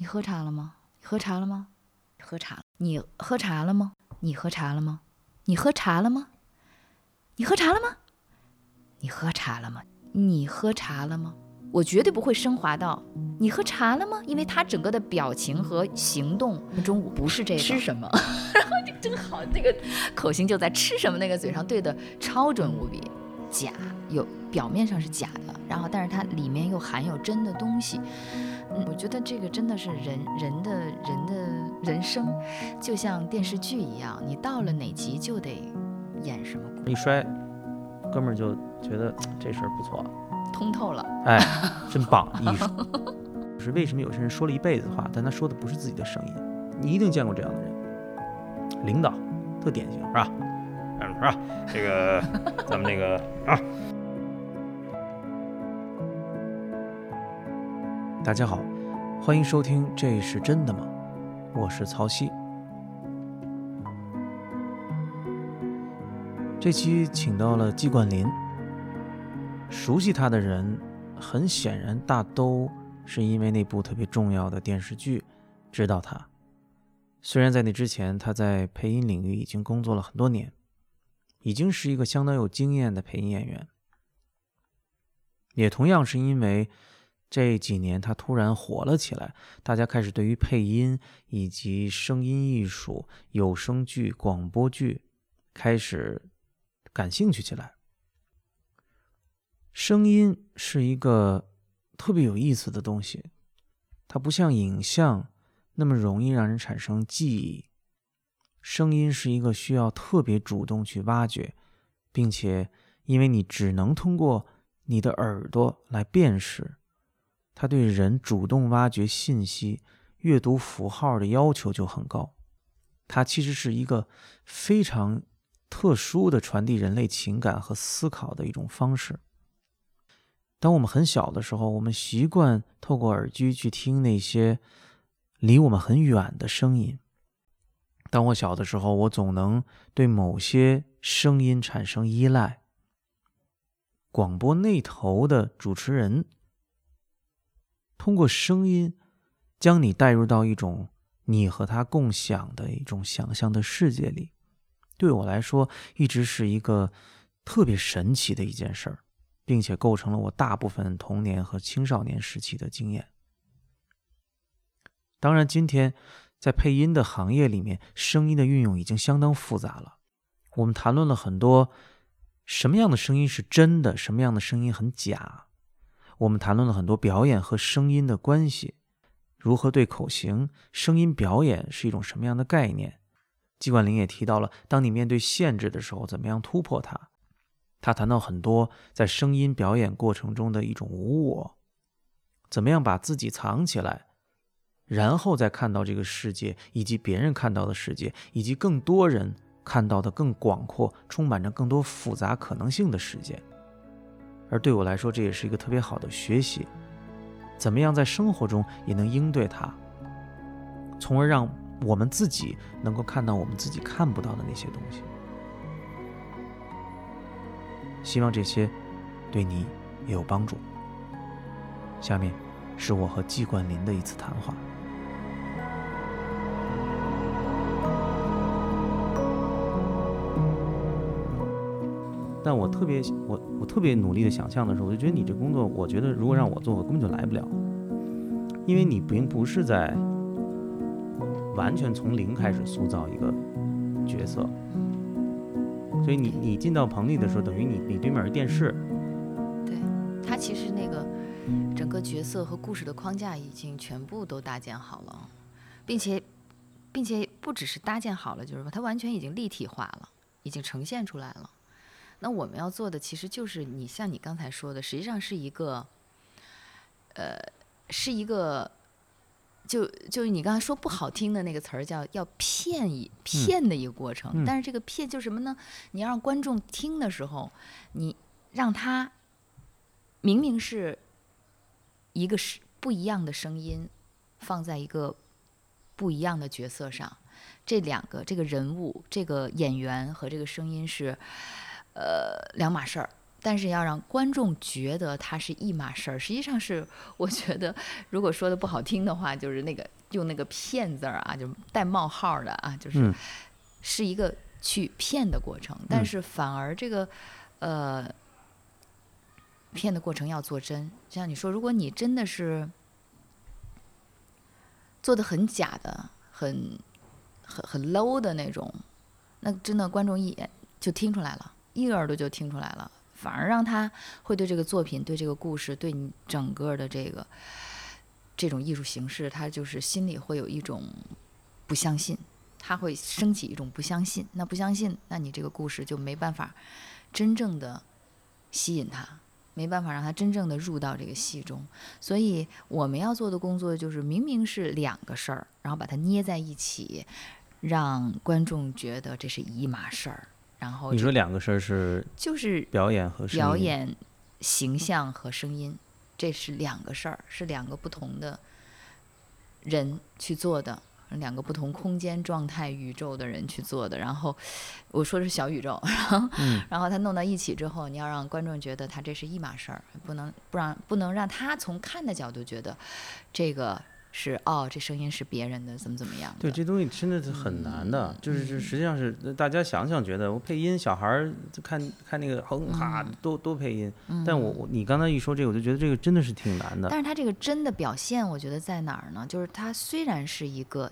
你喝茶了吗？喝茶了吗？喝茶。你喝茶了吗？你喝茶了吗？你喝茶了吗？你喝茶了吗？你喝茶了吗？你喝茶了吗？我绝对不会升华到你喝茶了吗？因为他整个的表情和行动，中午不是这个吃什么，然后就正好那个口型就在吃什么那个嘴上对的超准无比，假有表面上是假的，然后但是它里面又含有真的东西。嗯，我觉得这个真的是人人的人的人生，就像电视剧一样，你到了哪集就得演什么。一摔，哥们儿就觉得这事儿不错，通透了。哎，真棒，艺术。是为什么有些人说了一辈子话，但他说的不是自己的声音？你一定见过这样的人，领导，特典型，是吧？是吧？这个咱们那个啊。大家好，欢迎收听《这是真的吗》？我是曹曦。这期请到了季冠霖。熟悉他的人，很显然大都是因为那部特别重要的电视剧知道他。虽然在那之前，他在配音领域已经工作了很多年，已经是一个相当有经验的配音演员，也同样是因为。这几年，他突然火了起来，大家开始对于配音以及声音艺术、有声剧、广播剧开始感兴趣起来。声音是一个特别有意思的东西，它不像影像那么容易让人产生记忆。声音是一个需要特别主动去挖掘，并且因为你只能通过你的耳朵来辨识。他对人主动挖掘信息、阅读符号的要求就很高。它其实是一个非常特殊的传递人类情感和思考的一种方式。当我们很小的时候，我们习惯透过耳机去听那些离我们很远的声音。当我小的时候，我总能对某些声音产生依赖。广播那头的主持人。通过声音，将你带入到一种你和他共享的一种想象的世界里，对我来说，一直是一个特别神奇的一件事儿，并且构成了我大部分童年和青少年时期的经验。当然，今天在配音的行业里面，声音的运用已经相当复杂了。我们谈论了很多什么样的声音是真的，什么样的声音很假。我们谈论了很多表演和声音的关系，如何对口型、声音表演是一种什么样的概念。季冠霖也提到了，当你面对限制的时候，怎么样突破它。他谈到很多在声音表演过程中的一种无我，怎么样把自己藏起来，然后再看到这个世界，以及别人看到的世界，以及更多人看到的更广阔、充满着更多复杂可能性的世界。而对我来说，这也是一个特别好的学习，怎么样在生活中也能应对它，从而让我们自己能够看到我们自己看不到的那些东西。希望这些对你也有帮助。下面是我和季冠霖的一次谈话。但我特别，我我特别努力的想象的时候，我就觉得你这工作，我觉得如果让我做，我根本就来不了，因为你并不是在完全从零开始塑造一个角色，所以你你进到棚里的时候，等于你你对面是电视，对他其实那个整个角色和故事的框架已经全部都搭建好了，并且并且不只是搭建好了，就是说它完全已经立体化了，已经呈现出来了。那我们要做的其实就是你像你刚才说的，实际上是一个，呃，是一个，就就是你刚才说不好听的那个词儿叫要骗一骗的一个过程。但是这个骗就是什么呢？你要让观众听的时候，你让他明明是一个是不一样的声音，放在一个不一样的角色上，这两个这个人物、这个演员和这个声音是。呃，两码事儿，但是要让观众觉得它是一码事儿，实际上是我觉得，如果说的不好听的话，就是那个用那个骗字儿啊，就带冒号的啊，就是嗯是一个去骗的过程，但嗯是反而这个呃骗的过程要做真。像你说，如果你真的是做的很假的、很很很 low 的那种，那真的观众一眼就听出来了，一个耳朵就听出来了，反而让他会对这个作品、对这个故事、对你整个的这个这种艺术形式，他就是心里会有一种不相信，他会升起一种不相信。那不相信，那你这个故事就没办法真正的吸引他，没办法让他真正的入到这个戏中。所以我们要做的工作就是，明明是两个事儿，然后把它捏在一起，让观众觉得这是一码事儿。然后你说两个事儿是就是表演和声音，表演、形象和声音，这是两个事儿，是两个不同的人去做的，两个不同空间状态宇宙的人去做的。然后我说的是小宇宙，然后、嗯然后他弄到一起之后，你要让观众觉得他这是一码事儿，不能不让不能让他从看的角度觉得这个是哦，这声音是别人的，怎么怎么样。对，这东西真的是很难的，就是是实际上是大家想想觉得我配音小孩儿就看看那个哼哈多多配音，但我我你刚才一说这个，我就觉得这个真的是挺难的。但是它这个真的表现，我觉得在哪儿呢？就是它虽然是一个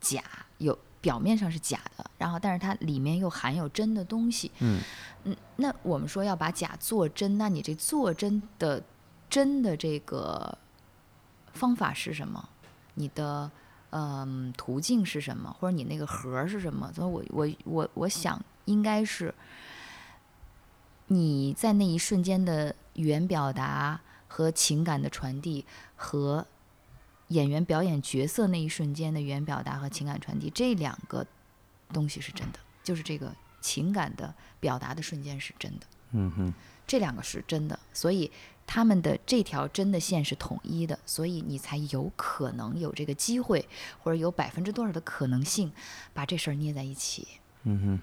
假，有表面上是假的，然后但是它里面又含有真的东西。嗯嗯，那我们说要把假做真，那你这做真的真的这个方法是什么？你的嗯途径是什么？或者你那个核儿是什么？所以我我我我想应该是你在那一瞬间的语言表达和情感的传递，和演员表演角色那一瞬间的语言表达和情感传递，这两个东西是真的，就是这个情感的表达的瞬间是真的。嗯哼，这两个是真的，所以他们的这条真的线是统一的，所以你才有可能有这个机会，或者有百分之多少的可能性把这事儿捏在一起。嗯哼，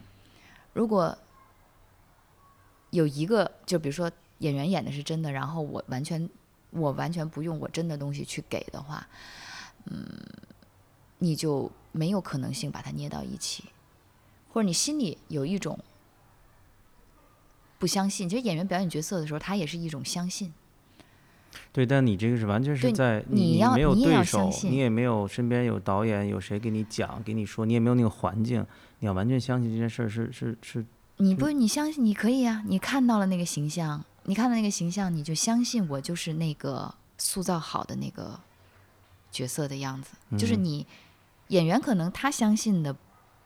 如果有一个，就比如说演员演的是真的，然后我完全我完全不用我真的东西去给的话，嗯，你就没有可能性把它捏到一起，或者你心里有一种不相信。其实演员表演角色的时候，他也是一种相信。对，但你这个是完全是在你要你没有你也要对手相，信你也没有身边有导演，有谁给你讲，给你说，你也没有那个环境，你要完全相信这件事儿是是是，你不，你相信你可以啊！你看到了那个形象，你看到那个形象，你就相信我就是那个塑造好的那个角色的样子。就是嗯你演员可能他相信的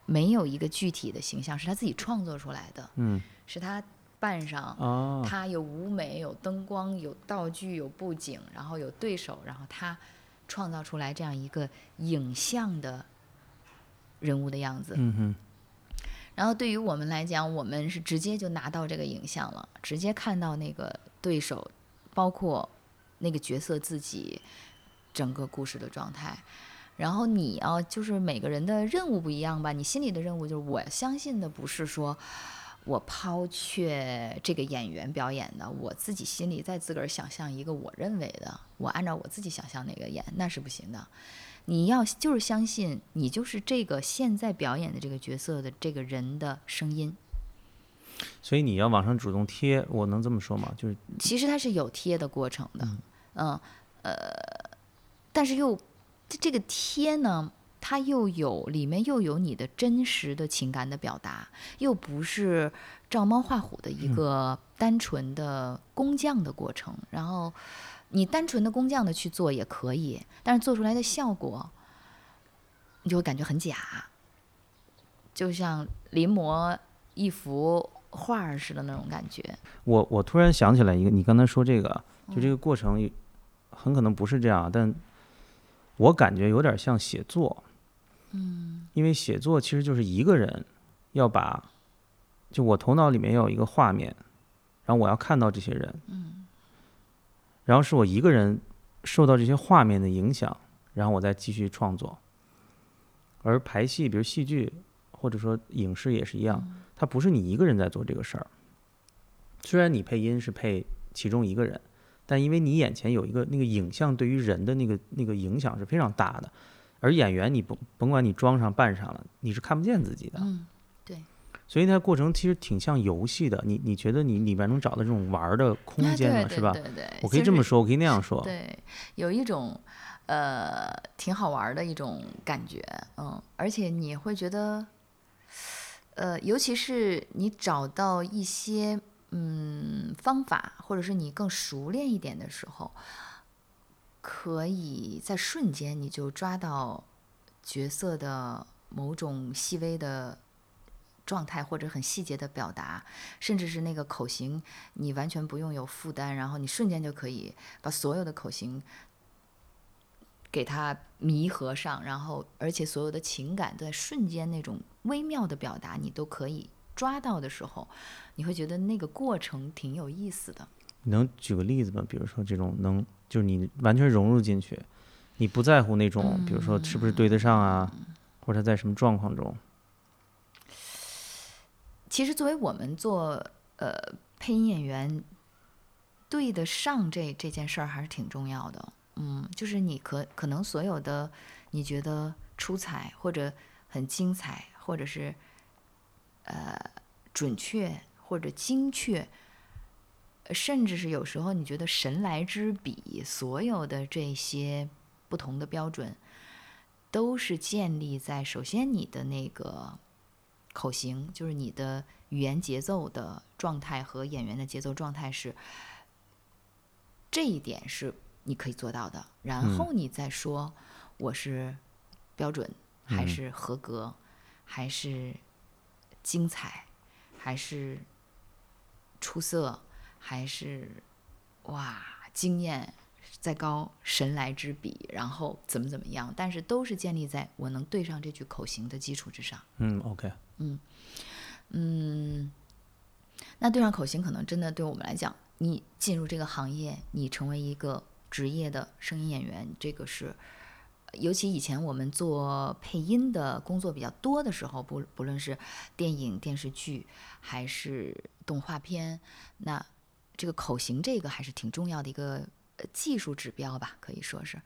没有一个具体的形象，是他自己创作出来的，嗯是他扮上，哦，他有舞美、有灯光、有道具、有布景，然后有对手，然后他创造出来这样一个影像的人物的样子。嗯哼，然后对于我们来讲，我们是直接就拿到这个影像了，直接看到那个对手，包括那个角色自己整个故事的状态。然后你啊，就是每个人的任务不一样吧？你心里的任务就是，我相信的不是说我抛却这个演员表演的，我自己心里再自个儿想象一个我认为的，我按照我自己想象那个演，那是不行的。你要就是相信你就是这个现在表演的这个角色的这个人的声音，所以你要往上主动贴，我能这么说吗？就是其实它是有贴的过程的，嗯呃，但是又这这个贴呢，它又有里面又有你的真实的情感的表达，又不是照猫画虎的一个单纯的工匠的过程。然后你单纯的工匠的去做也可以，但是做出来的效果，你就会感觉很假，就像临摹一幅画儿似的那种感觉。我我突然想起来一个，你刚才说这个，就这个过程很可能不是这样，但我感觉有点像写作。嗯，因为写作其实就是一个人要把，就我头脑里面要有一个画面，然后我要看到这些人，嗯，然后是我一个人受到这些画面的影响，然后我再继续创作。而排戏，比如戏剧或者说影视也是一样，它不是你一个人在做这个事儿。虽然你配音是配其中一个人，但因为你眼前有一个那个影像对于人的那个那个影响是非常大的，而演员你甭甭管你装上扮上了，你是看不见自己的。嗯，对。所以那过程其实挺像游戏的，你你觉得你里面能找到这种玩的空间吗？是吧？对对。我可以这么说，我可以那样说。对，有一种呃挺好玩的一种感觉，嗯，而且你会觉得，呃，尤其是你找到一些嗯方法，或者是你更熟练一点的时候，可以在瞬间你就抓到角色的某种细微的。状态或者很细节的表达，甚至是那个口型，你完全不用有负担，然后你瞬间就可以把所有的口型给它弥合上，然后而且所有的情感在瞬间那种微妙的表达，你都可以抓到的时候，你会觉得那个过程挺有意思的。能举个例子吗？比如说这种能就是你完全融入进去，你不在乎那种，比如说是不是对得上啊，或者在什么状况中。其实，作为我们做呃配音演员，对得上这这件事儿还是挺重要的。嗯，就是你可可能所有的你觉得出彩或者很精彩，或者是呃准确或者精确，甚至是有时候你觉得神来之笔，所有的这些不同的标准，都是建立在首先你的那个。口型就是你的语言节奏的状态和演员的节奏状态是，这一点是你可以做到的。然后你再说我是标准还是合格，还是精彩，还是出色，还是哇经验。再高神来之笔，然后怎么怎么样，但是都是建立在我能对上这句口型的基础之上。嗯，OK，嗯嗯，那对上口型，可能真的对我们来讲，你进入这个行业，你成为一个职业的声音演员，这个是，尤其以前我们做配音的工作比较多的时候，不不论是电影、电视剧还是动画片，那这个口型这个还是挺重要的一个。技术指标吧，可以说是，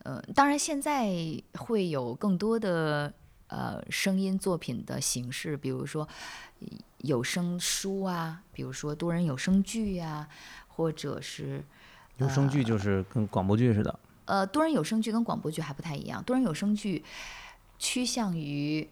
呃，当然现在会有更多的呃声音作品的形式，比如说有声书啊，比如说多人有声剧呀，或者是有声剧就是跟广播剧似的。呃，多人有声剧跟广播剧还不太一样，多人有声剧趋向于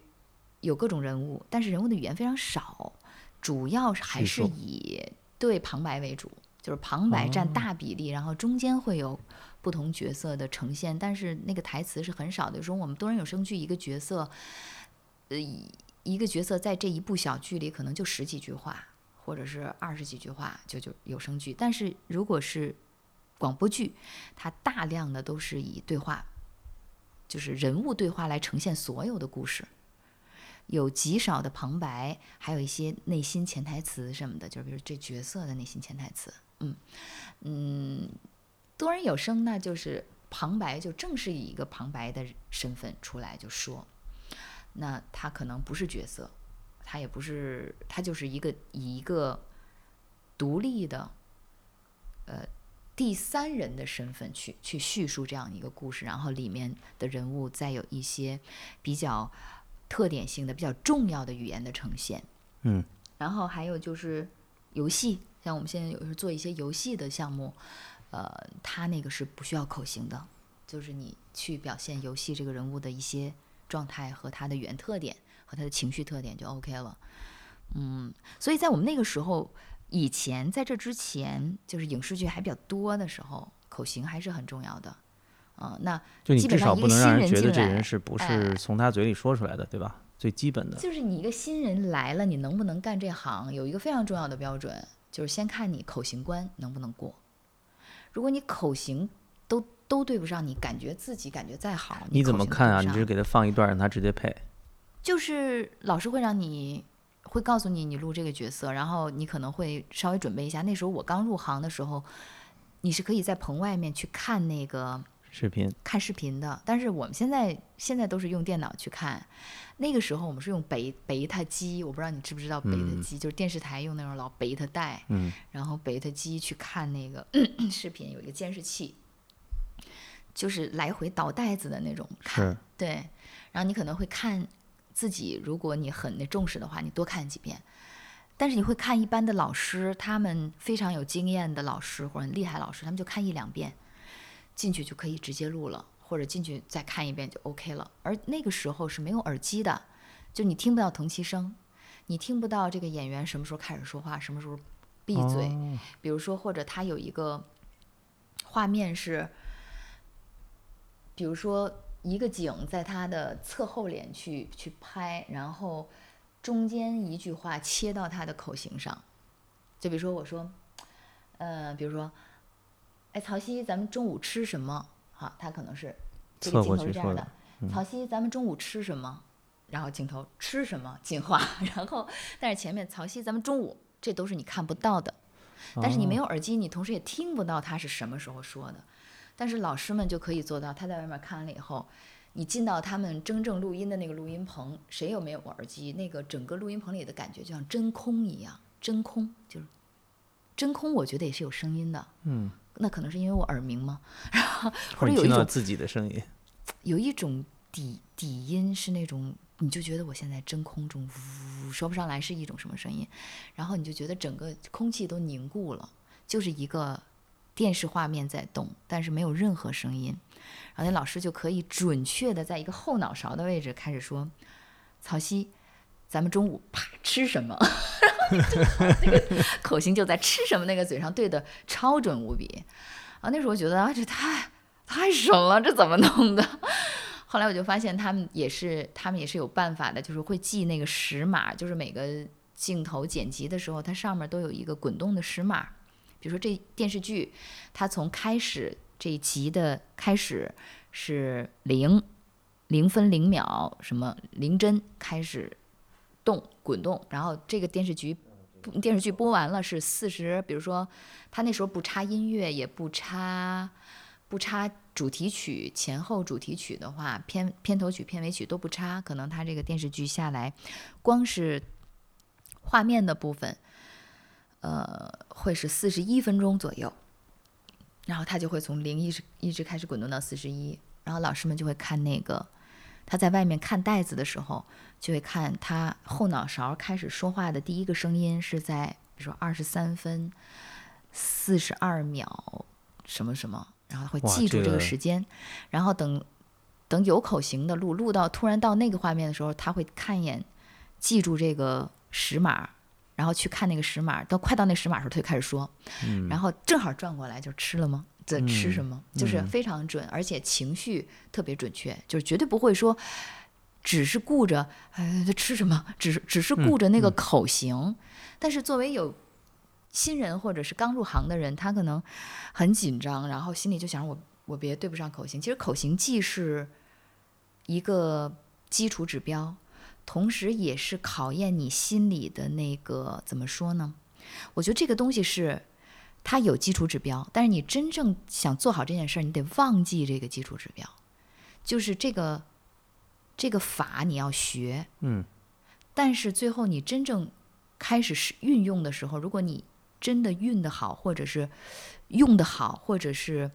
有各种人物，但是人物的语言非常少，主要是还是以对旁白为主。就是旁白占大比例，然后中间会有不同角色的呈现，但是那个台词是很少的。有时候我们多人有声剧一个角色，呃，一个角色在这一部小剧里可能就十几句话，或者是二十几句话，就就有声剧。但是如果是广播剧，它大量的都是以对话，就是人物对话来呈现所有的故事。有极少的旁白，还有一些内心潜台词什么的，就是比如这角色的内心潜台词。嗯嗯，多人有声呢，就是旁白就正是以一个旁白的身份出来就说，那他可能不是角色，他也不是，他就是一个以一个独立的呃第三人的身份去去叙述这样一个故事，然后里面的人物再有一些比较。特点性的比较重要的语言的呈现，嗯，然后还有就是游戏，像我们现在有时候做一些游戏的项目，呃，它那个是不需要口型的，就是你去表现游戏这个人物的一些状态和他的语言特点和他的情绪特点就 OK 了，嗯，所以在我们那个时候，以前在这之前，就是影视剧还比较多的时候，口型还是很重要的。啊，那就你至少不能让人觉得这人是不是从他嘴里说出来的，对吧？最基本的就是你一个新人来了，你能不能干这行？有一个非常重要的标准，就是先看你口型关能不能过。如果你口型都都对不上，你感觉自己感觉再好，你怎么看啊？你就是给他放一段，让他直接配。就是老师会让你会告诉你，你录这个角色，然后你可能会稍微准备一下。那时候我刚入行的时候，你是可以在棚外面去看那个。视频看视频的，但是我们现在现在都是用电脑去看。那个时候我们是用贝贝塔机，我不知道你知不知道贝塔机，就是电视台用那种老贝塔带，嗯然后贝塔机去看那个 视频，有一个监视器，就是来回倒带子的那种看。对，然后你可能会看自己，如果你很那重视的话，你多看几遍。但是你会看一般的老师，他们非常有经验的老师或者很厉害老师，他们就看一两遍，进去就可以直接录了，或者进去再看一遍就 OK 了。而那个时候是没有耳机的，就你听不到同期声，你听不到这个演员什么时候开始说话，什么时候闭嘴。哦比如说，或者他有一个画面是，比如说一个景在他的侧后脸去去拍，然后中间一句话切到他的口型上，就比如说我说，呃，比如说，哎，曹曦，咱们中午吃什么？好，他可能是这个镜头是这样的曹曦，咱们中午吃什么？然后镜头吃什么进化，然后但是前面曹曦，咱们中午这都是你看不到的。但是你没哦有耳机，你同时也听不到他是什么时候说的。但是老师们就可以做到，他在外面看完了以后，你进到他们真正录音的那个录音棚，谁有没有耳机？那个整个录音棚里的感觉就像真空一样，真空就是真空，我觉得也是有声音的。嗯，那可能是因为我耳鸣吗？然后或或者者有一种自己的声音，有一种底底音是那种，你就觉得我现在真空中呜，说不上来是一种什么声音，然后你就觉得整个空气都凝固了，就是一个电视画面在动，但是没有任何声音，然后那老师就可以准确的在一个后脑勺的位置开始说：“曹曦，咱们中午啪吃什么？” 然后那个口型就在吃什么那个嘴上对的超准无比，啊，那时候我觉得啊，这太太神了，这怎么弄的？后来我就发现他们也是，他们也是有办法的，就是会记那个时码，就是每个镜头剪辑的时候，它上面都有一个滚动的时码。比如说这电视剧，它从开始这一集的开始是零零分零秒什么零帧开始动滚动，然后这个电视剧电视剧播完了是四十，比如说他那时候不插音乐，也不插不插主题曲，前后主题曲的话，片片头曲、片尾曲都不插，可能他这个电视剧下来，光是画面的部分，呃，会是四十一分钟左右，然后他就会从零一直一直开始滚动到四十一，然后老师们就会看那个他在外面看袋子的时候，就会看他后脑勺开始说话的第一个声音是在比如说二十三分四十二秒什么什么，然后他会记住这个这个时间，然后等等有口型的录录到突然到那个画面的时候，他会看一眼，记住这个时码。然后去看那个时码，到快到那时码的时候，他就开始说，嗯然后正好转过来就吃了吗？这吃什么？就是嗯非常准，而且情绪特别准确，就是绝对不会说只是顾着哎这吃什么，只是只是顾着那个口型。但是作为有新人或者是刚入行的人，他可能很紧张，然后心里就想我我别对不上口型。其实口型既是一个基础指标，同时也是考验你心里的那个怎么说呢？我觉得这个东西是它有基础指标，但是你真正想做好这件事儿，你得忘记这个基础指标，就是这个这个法你要学，嗯但是最后你真正开始是运用的时候，如果你真的运的好，或者是用的好，或者是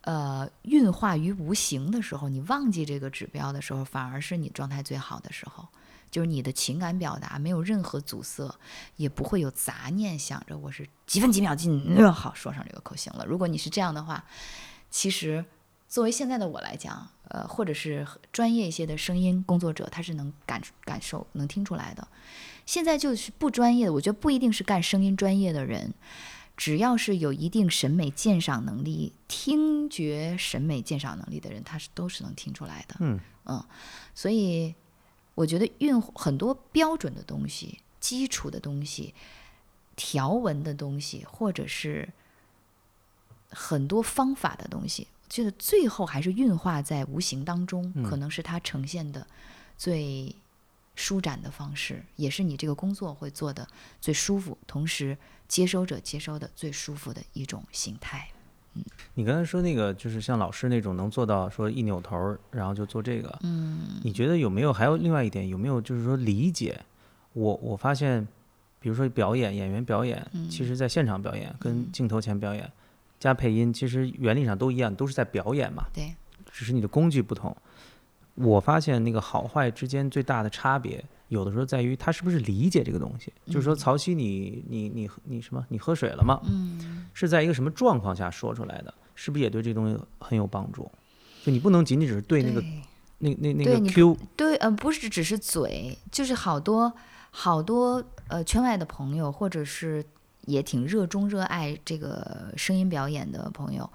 呃运化于无形的时候，你忘记这个指标的时候，反而是你状态最好的时候。就是你的情感表达没有任何阻塞，也不会有杂念，想着我是几分几秒进，嗯好说上这个口型了。如果你是这样的话，其实作为现在的我来讲，呃，或者是专业一些的声音工作者，他是能感感受、能听出来的。现在就是不专业的，我觉得不一定是干声音专业的人，只要是有一定审美鉴赏能力、听觉审美鉴赏能力的人，他是都是能听出来的。嗯所以我觉得运很多标准的东西、基础的东西、条文的东西，或者是很多方法的东西，觉得最后还是运化在无形当中，嗯可能是它呈现的最舒展的方式，也是你这个工作会做的最舒服，同时接收者接收的最舒服的一种形态。你刚才说那个，就是像老师那种能做到说一扭头，然后就做这个。嗯你觉得有没有还有另外一点，有没有就是说理解？我我发现，比如说表演演员表演，其实在现场表演跟镜头前表演加配音，其实原理上都一样，都是在表演嘛，对，只是你的工具不同。我发现那个好坏之间最大的差别，有的时候在于他是不是理解这个东西。就是说，曹曦你你你你什么？你喝水了吗？嗯是在一个什么状况下说出来的？是不是也对这东西很有帮助？就你不能仅仅只是对那个对那那那个 Q，对，呃，不是只是嘴，就是好多好多呃圈外的朋友，或者是也挺热衷热爱这个声音表演的朋友，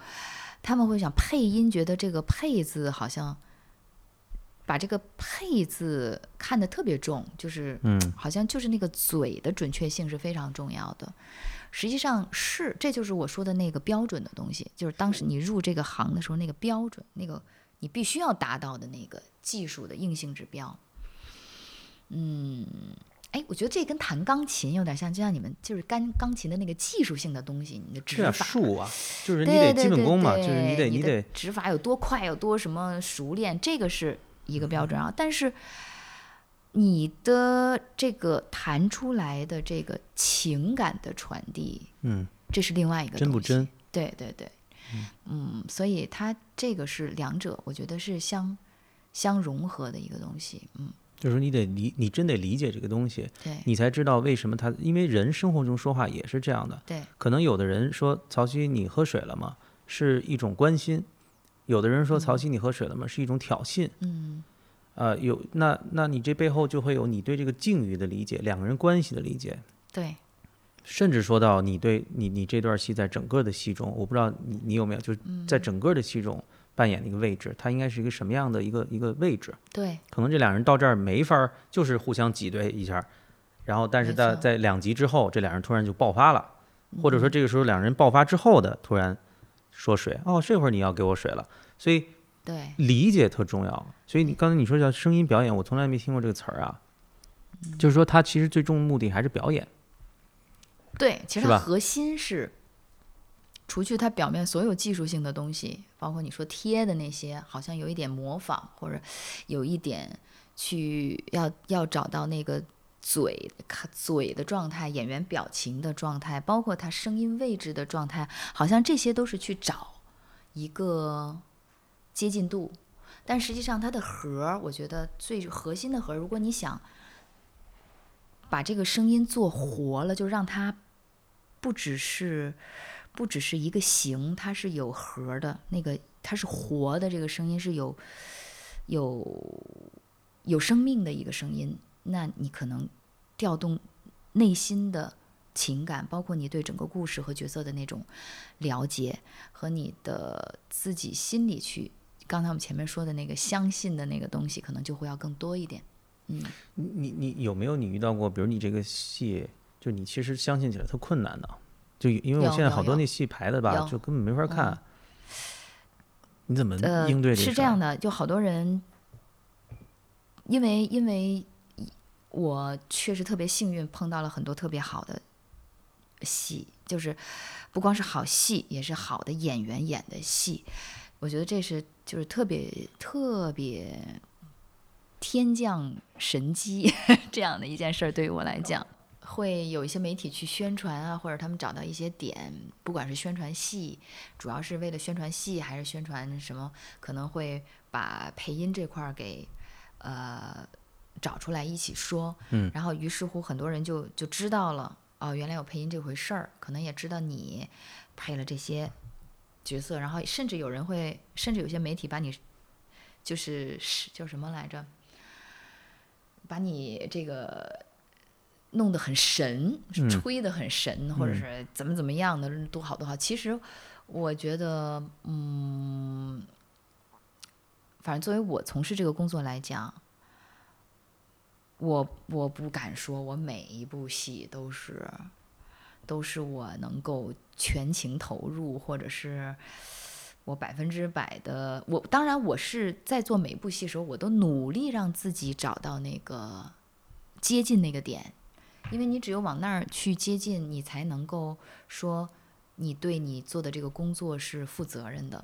他们会想配音，觉得这个“配”字好像把这个“配”字看得特别重，就是嗯好像就是那个嘴的准确性是非常重要的。实际上是，这就是我说的那个标准的东西，就是当时你入这个行的时候那个标准，那个你必须要达到的那个技术的硬性指标。嗯，哎，我觉得这跟弹钢琴有点像，就像你们就是钢钢琴的那个技术性的东西，你的指法。术啊，就是你得对对对基本功嘛，对就是你得你的得指法有多快，有多什么熟练，这个是一个标准啊。但是你的这个弹出来的这个情感的传递，嗯，这是另外一个真不真？对对对，嗯，所以它这个是两者，我觉得是相相融合的一个东西。嗯，就是你得理，你真得理解这个东西，对你才知道为什么他，因为人生活中说话也是这样的。对可能有的人说曹曦你喝水了吗？是一种关心；有的人说曹曦你喝水了吗？是一种挑衅。嗯。呃，有那那你这背后就会有你对这个境遇的理解，两个人关系的理解，对，甚至说到你对你你这段戏在整个的戏中，我不知道你你有没有就是在整个的戏中扮演的一个位置，它应该是一个什么样的一个一个位置？对。可能这两人到这儿没法儿，就是互相挤兑一下，然后但是在在两集之后，这两人突然就爆发了，或嗯者说这个时候两人爆发之后的突然说水，哦，这会儿你要给我水了，所以对理解特重要。所以你刚才你说叫声音表演，我从来没听过这个词儿啊，就是说它其实最终目的还是表演。对，其实它核心是，除去它表面所有技术性的东西，包括你说贴的那些，好像有一点模仿，或者有一点去要要找到那个嘴嘴的状态、演员表情的状态，包括他声音位置的状态，好像这些都是去找一个接近度。但实际上，它的核，我觉得最核心的核，如果你想把这个声音做活了，就让它不只是不只是一个形，它是有核的，那个它是活的，这个声音是有有有生命的一个声音，那你可能调动内心的情感，包括你对整个故事和角色的那种了解，和你的自己心里去，刚才我们前面说的那个相信的那个东西，可能就会要更多一点。嗯，你你你有没有你遇到过，比如你这个戏，就你其实相信起来特困难的，就因为我现在好多那戏排的吧，就根本没法看。你怎么呃，应对是这样的，就好多人，因为因为我确实特别幸运，碰到了很多特别好的戏，就是不光是好戏，也是好的演员演的戏。我觉得这是就是特别特别天降神机 这样的一件事儿，对于我来讲。会有一些媒体去宣传啊，或者他们找到一些点，不管是宣传戏，主要是为了宣传戏，还是宣传什么，可能会把配音这块儿给呃找出来一起说。嗯然后于是乎很多人就就知道了，哦，原来有配音这回事儿，可能也知道你配了这些角色，然后甚至有人会，甚至有些媒体把你就是是叫什么来着，把你这个。弄得很神，嗯吹得很神，或者嗯是怎么怎么样的，多好多好。其实我觉得，嗯，反正作为我从事这个工作来讲，我我不敢说我每一部戏都是都是我能够全情投入，或者是我百分之百的。我当然我是在做每一部戏的时候，我都努力让自己找到那个接近那个点。因为你只有往那儿去接近，你才能够说，你对你做的这个工作是负责任的，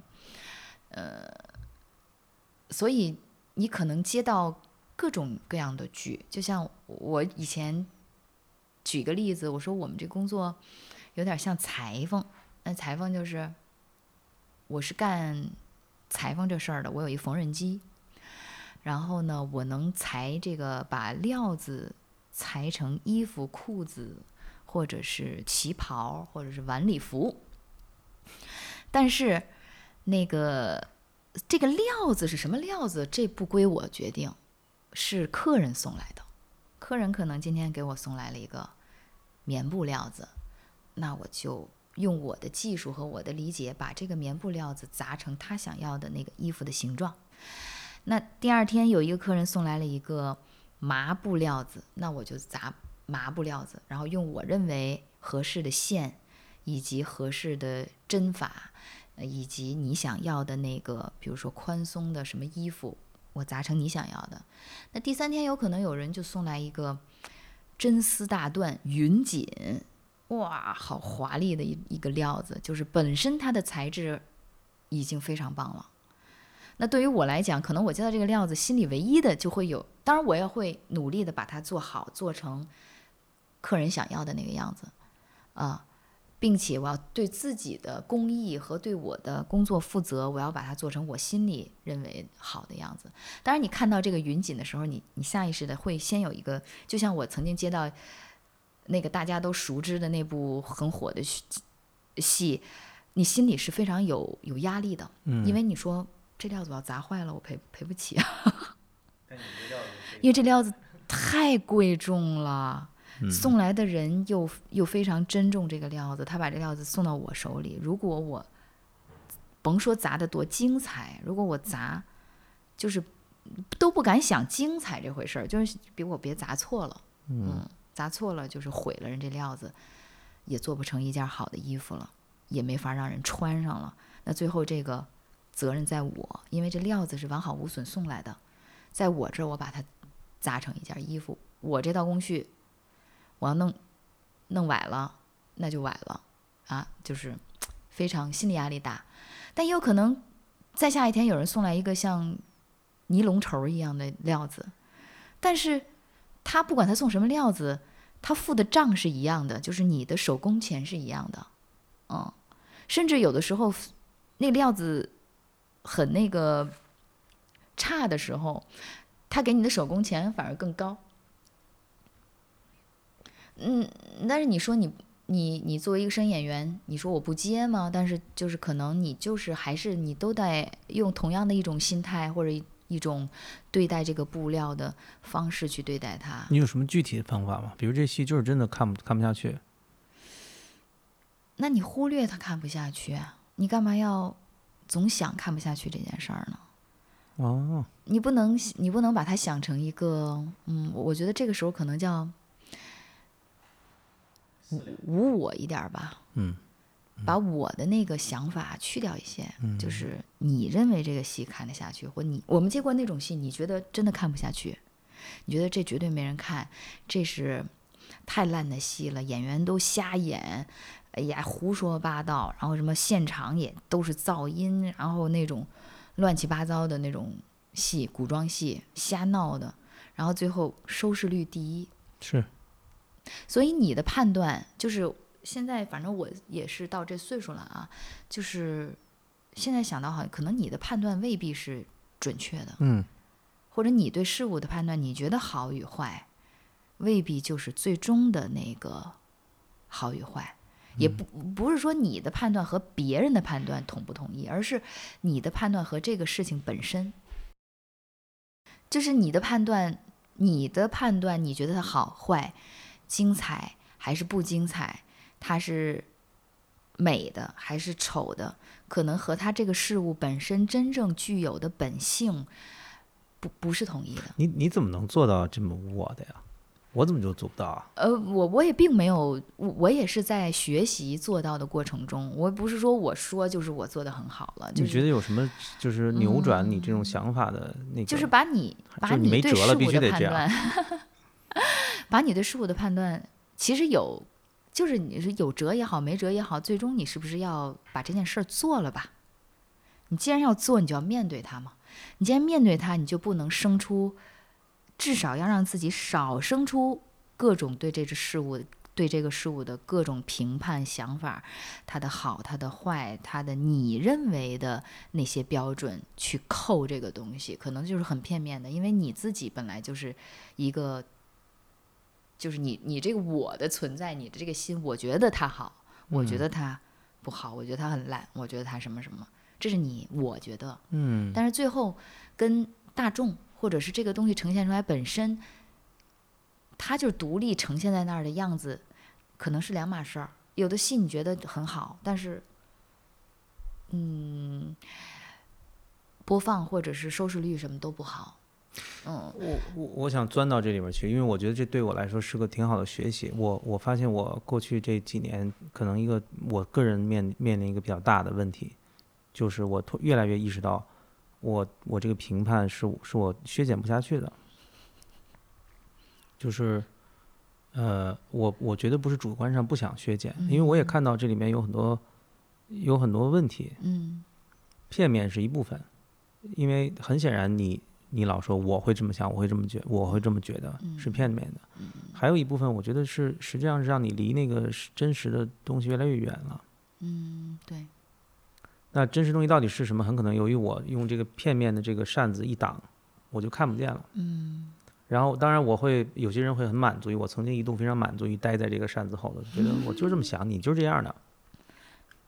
呃，所以你可能接到各种各样的剧，就像我以前举个例子，我说我们这工作有点像裁缝，那裁缝就是我是干裁缝这事儿的，我有一缝纫机，然后呢，我能裁这个把料子裁成衣服、裤子。或者是旗袍，或者是晚礼服，但是那个这个料子是什么料子，这不归我决定，是客人送来的。客人可能今天给我送来了一个棉布料子，那我就用我的技术和我的理解，把这个棉布料子砸成他想要的那个衣服的形状。那第二天有一个客人送来了一个麻布料子，那我就砸。麻布料子，然后用我认为合适的线，以及合适的针法，以及你想要的那个，比如说宽松的什么衣服，我砸成你想要的。那第三天有可能有人就送来一个真丝大缎云锦，哇，好华丽的一一个料子，就是本身它的材质已经非常棒了。那对于我来讲，可能我接到这个料子，心里唯一的就会有，当然我也会努力的把它做好，做成。客人想要的那个样子，啊，并且我要对自己的工艺和对我的工作负责，我要把它做成我心里认为好的样子。当然，你看到这个云锦的时候，你你下意识的会先有一个，就像我曾经接到那个大家都熟知的那部很火的戏，你心里是非常有有压力的，嗯，因为你说这料子要砸坏了，我赔赔不起啊，因为这料子太贵重了。送来的人又又非常珍重这个料子，他把这料子送到我手里。如果我甭说砸得多精彩，如果我砸就是都不敢想精彩这回事儿，就是比我别砸错了，嗯，砸错了就是毁了人这料子，也做不成一件好的衣服了，也没法让人穿上了。那最后这个责任在我，因为这料子是完好无损送来的，在我这儿我把它砸成一件衣服，我这道工序。我要弄弄崴了，那就崴了啊！就是非常心理压力大，但也有可能再下一天有人送来一个像尼龙绸一样的料子，但是他不管他送什么料子，他付的账是一样的，就是你的手工钱是一样的，嗯，甚至有的时候那料子很那个差的时候，他给你的手工钱反而更高。嗯，但是你说你你你作为一个声演员，你说我不接吗？但是就是可能你就是还是你都得用同样的一种心态或者一种对待这个布料的方式去对待它。你有什么具体的方法吗？比如这戏就是真的看不看不下去，那你忽略他看不下去，你干嘛要总想看不下去这件事儿呢？哦，你不能你不能把它想成一个嗯，我觉得这个时候可能叫。无我一点吧，嗯，把我的那个想法去掉一些，就是你认为这个戏看得下去，或你我们接过那种戏，你觉得真的看不下去，你觉得这绝对没人看，这是太烂的戏了，演员都瞎演，哎呀胡说八道，然后什么现场也都是噪音，然后那种乱七八糟的那种戏，古装戏瞎闹的，然后最后收视率第一，是。所以你的判断就是现在，反正我也是到这岁数了啊，就是现在想到好像可能你的判断未必是准确的，嗯，或者你对事物的判断，你觉得好与坏，未必就是最终的那个好与坏，也不不是说你的判断和别人的判断统不统一，而是你的判断和这个事情本身，就是你的判断，你的判断，你觉得它好坏。精彩还是不精彩？它是美的还是丑的？可能和它这个事物本身真正具有的本性不不是统一的。你你怎么能做到这么我的呀？我怎么就做不到啊？呃，我我也并没有，我我也是在学习做到的过程中。我不是说我说就是我做的很好了。你觉得有什么就是扭转你这种想法的那个？就是把你把你对事物的判断。把你对事物的判断，其实有就是你是有辙也好，没辙也好，最终你是不是要把这件事儿做了吧？你既然要做，你就要面对它嘛。你既然面对它，你就不能生出，至少要让自己少生出各种对这只事物、对这个事物的各种评判想法，它的好、它的坏、它的你认为的那些标准去扣这个东西，可能就是很片面的，因为你自己本来就是一个。就是你，你这个我的存在，你的这个心，我觉得他好，我觉得他不好，我觉得他很烂，我觉得他什么什么，这是你我觉得，嗯，但是最后跟大众或者是这个东西呈现出来本身，它就是独立呈现在那儿的样子，可能是两码事儿。有的戏你觉得很好，但是，嗯，播放或者是收视率什么都不好。嗯，我我我想钻到这里面去，因为我觉得这对我来说是个挺好的学习。我我发现我过去这几年，可能一个我个人面面临一个比较大的问题，就是我越来越意识到，我我这个评判是是我削减不下去的，就是呃，我我觉得不是主观上不想削减，因为我也看到这里面有很多有很多问题，嗯，片面是一部分，因为很显然你。你老说我会这么想，我会这么觉，我会这么觉得，是片面的。还有一部分，我觉得是实际上是让你离那个真实的东西越来越远了。嗯，对。那真实东西到底是什么？很可能由于我用这个片面的这个扇子一挡，我就看不见了。嗯。然后，当然我会有些人会很满足于我曾经一度非常满足于待在这个扇子后头，觉得我就这么想，你就是这样的。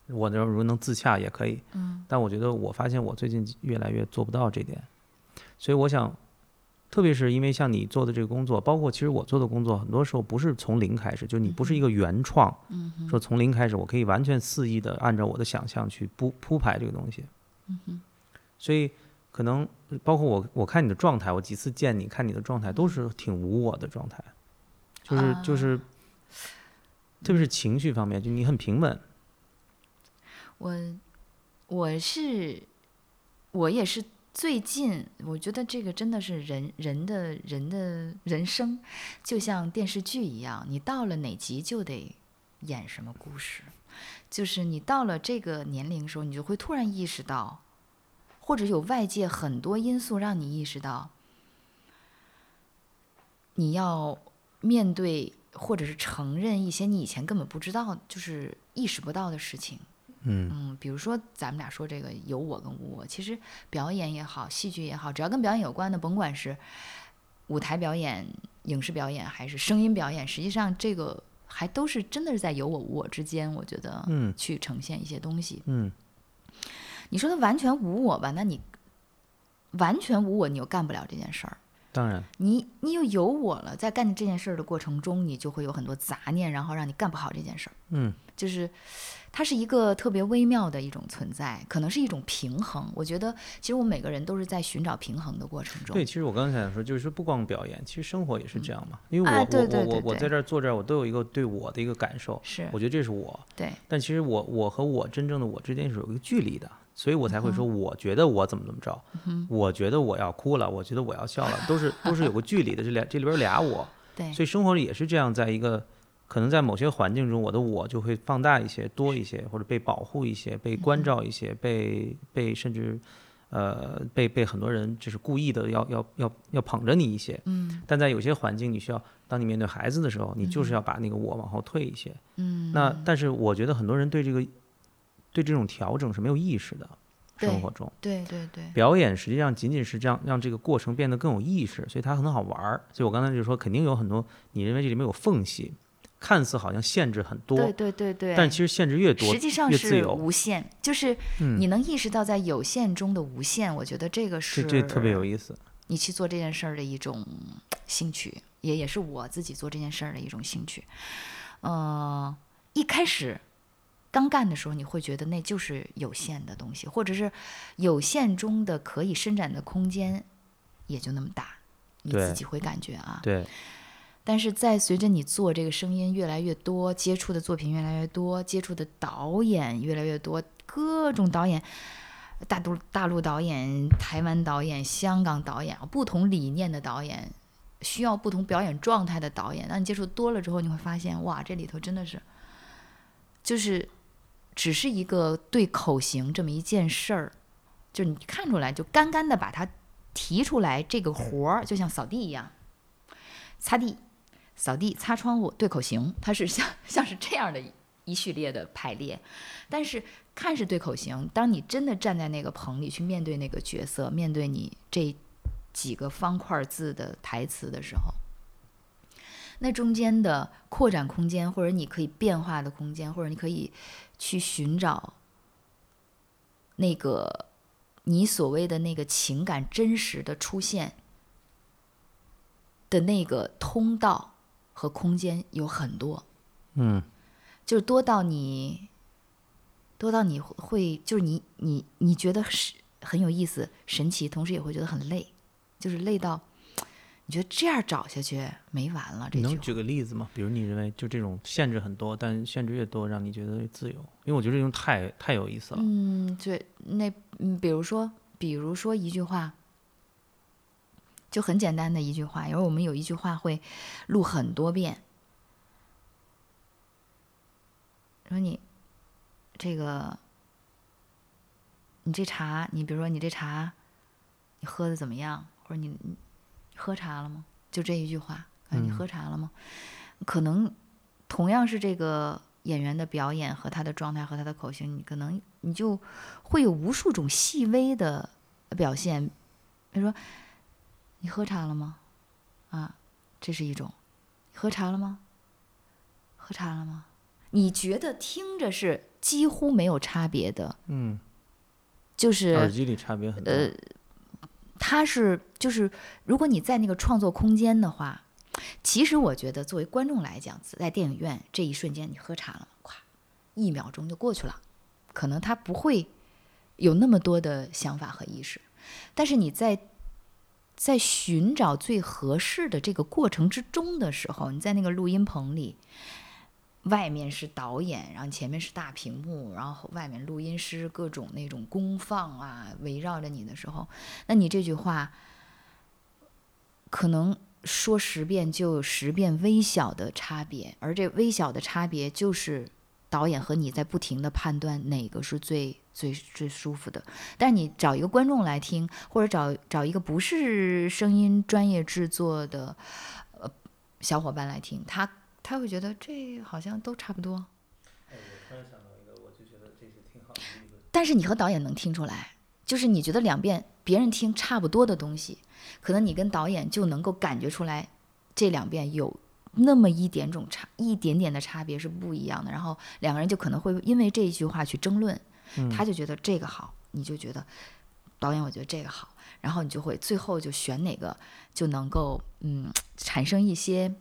我那如果能自洽也可以。嗯。但我觉得我发现我最近越来越做不到这点。所以我想，特别是因为像你做的这个工作，包括其实我做的工作，很多时候不是从零开始，就你不是一个原创，说从零开始，我可以完全肆意的按照我的想象去铺铺排这个东西。所以可能包括我，我看你的状态，我几次见你看你的状态都是挺无我的状态，就是就是，特别是情绪方面，就你很平稳。我我是我也是。最近我觉得这个真的是人人的人的人生，就像电视剧一样，你到了哪集就得演什么故事。就是你到了这个年龄的时候，你就会突然意识到，或者有外界很多因素让你意识到，你要面对或者是承认一些你以前根本不知道，就是意识不到的事情。嗯比如说咱们俩说这个有我跟无我，其实表演也好，戏剧也好，只要跟表演有关的，甭管是舞台表演、影视表演还是声音表演，实际上这个还都是真的是在有我无我之间，我觉得，嗯，去呈现一些东西。嗯，你说他完全无我吧？那你完全无我，你又干不了这件事儿。当然，你你又有我了，在干这件事儿的过程中，你就会有很多杂念，然后让你干不好这件事儿。嗯，就是。它是一个特别微妙的一种存在，可能是一种平衡。我觉得，其实我们每个人都是在寻找平衡的过程中。对，其实我刚才想说，就是说不光表演，其实生活也是这样嘛。因为我我我我我在这儿坐这儿，我都有一个对我的一个感受。是，我觉得这是我。对。但其实我我和我真正的我之间是有一个距离的，所以我才会说，我觉得我怎么怎么着，我觉得我要哭了，我觉得我要笑了，都是都是有个距离的。这俩这里边俩我。对。所以生活里也是这样，在一个。可能在某些环境中，我的我就会放大一些、多一些，或者被保护一些、被关照一些、被被甚至，呃，被被很多人就是故意的要要要要捧着你一些。嗯。但在有些环境，你需要当你面对孩子的时候，你就是要把那个我往后退一些。嗯。那但是我觉得很多人对这个对这种调整是没有意识的，生活中。对对对。表演实际上仅仅是这样让这个过程变得更有意识，所以它很好玩儿。所以我刚才就说，肯定有很多你认为这里面有缝隙。看似好像限制很多，对对对对，但其实限制越多，实际上是无限，就是你能意识到在有限中的无限，我觉得这个是这特别有意思。你去做这件事儿的一种兴趣，也也是我自己做这件事儿的一种兴趣。嗯，一开始刚干的时候，你会觉得那就是有限的东西，或者是有限中的可以伸展的空间也就那么大，你自己会感觉啊，对。但是在随着你做这个声音越来越多，接触的作品越来越多，接触的导演越来越多，各种导演，大陆大陆导演、台湾导演、香港导演，不同理念的导演，需要不同表演状态的导演，当你接触多了之后，你会发现，哇，这里头真的是就是只是一个对口型这么一件事儿，就你看出来，就干干的把它提出来，这个活儿就像扫地一样，擦地、扫地、擦窗户、对口型，它是像 像是这样的一系列的排列。但是看是对口型，当你真的站在那个棚里去面对那个角色，面对你这几个方块字的台词的时候。那中间的扩展空间，或者你可以变化的空间，或者你可以去寻找那个你所谓的那个情感真实的出现的那个通道和空间有很多，嗯，就是多到你多到你会，就是你你你觉得是很有意思、神奇，同时也会觉得很累，就是累到。你觉得这样找下去没完了？这你能举个例子吗？比如你认为就这种限制很多，但限制越多，让你觉得自由？因为我觉得这种太太有意思了。嗯，对，那嗯，比如说，比如说一句话，就很简单的一句话，因为我们有一句话会录很多遍。说你这个，你这茶，你比如说你这茶，你喝的怎么样？或者你。喝茶了吗？就这一句话，你喝茶了吗？可能同样是这个演员的表演和他的状态和他的口型，你可能你就会有无数种细微的表现。比如说，你喝茶了吗？啊，这是一种。喝茶了吗？喝茶了吗？你觉得听着是几乎没有差别的。嗯，就是耳机里差别很大。呃。它是就是，如果你在那个创作空间的话，其实我觉得作为观众来讲，在电影院这一瞬间，你喝茶了，咵，一秒钟就过去了，可能他不会有那么多的想法和意识。但是你在在寻找最合适的这个过程之中的时候，你在那个录音棚里。外面是导演，然后前面是大屏幕，然后外面录音师各种那种功放啊，围绕着你的时候，那你这句话可能说十遍就有十遍微小的差别，而这微小的差别就是导演和你在不停的判断哪个是最最最舒服的。但你找一个观众来听，或者找找一个不是声音专业制作的呃小伙伴来听，他。他会觉得这好像都差不多。哎，我突然想到一个，我就觉得这是挺好的例子。但是你和导演能听出来，就是你觉得两遍别人听差不多的东西，可能你跟导演就能够感觉出来，这两遍有那么一点种差，一点点的差别是不一样的。然后两个人就可能会因为这一句话去争论，他就觉得这个好，你就觉得导演我觉得这个好，然后你就会最后就选哪个就能够嗯产生一些。